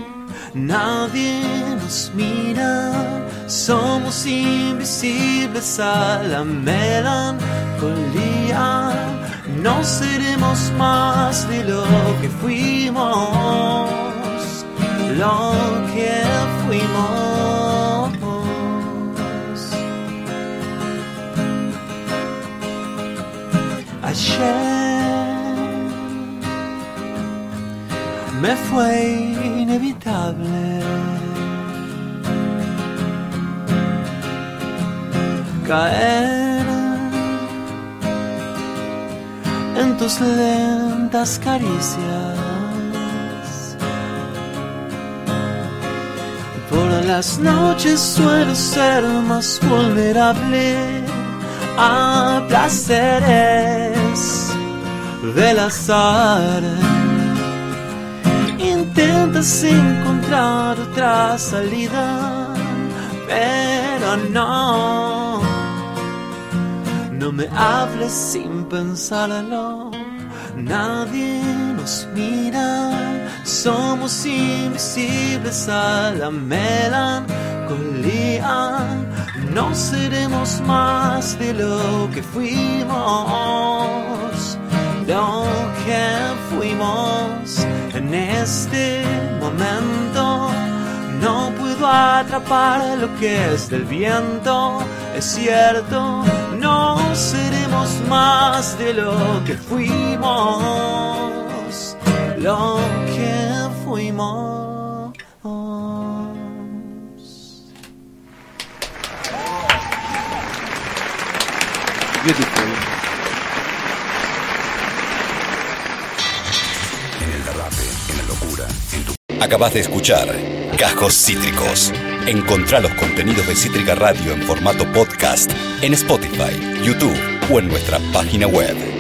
Nadie nos mira, somos invisibles a la melancolía. No seremos más de lo que fuimos, lo que fuimos. Ayer me fue inevitable caer en tus lentas caricias. Por las noches suelo ser más vulnerable a placeres del azar. Intentas encontrar otra salida, pero no. No me hables sin pensarlo. Nadie nos mira. Somos invisibles a la melancolía. No seremos más de lo que fuimos. Lo que fuimos en este momento. No puedo atrapar lo que es del viento. Es cierto, no seremos más de lo que fuimos. Lo que fuimos. Acabas de escuchar Cajos Cítricos. Encontrá los contenidos de Cítrica Radio en formato podcast en Spotify, YouTube o en nuestra página web.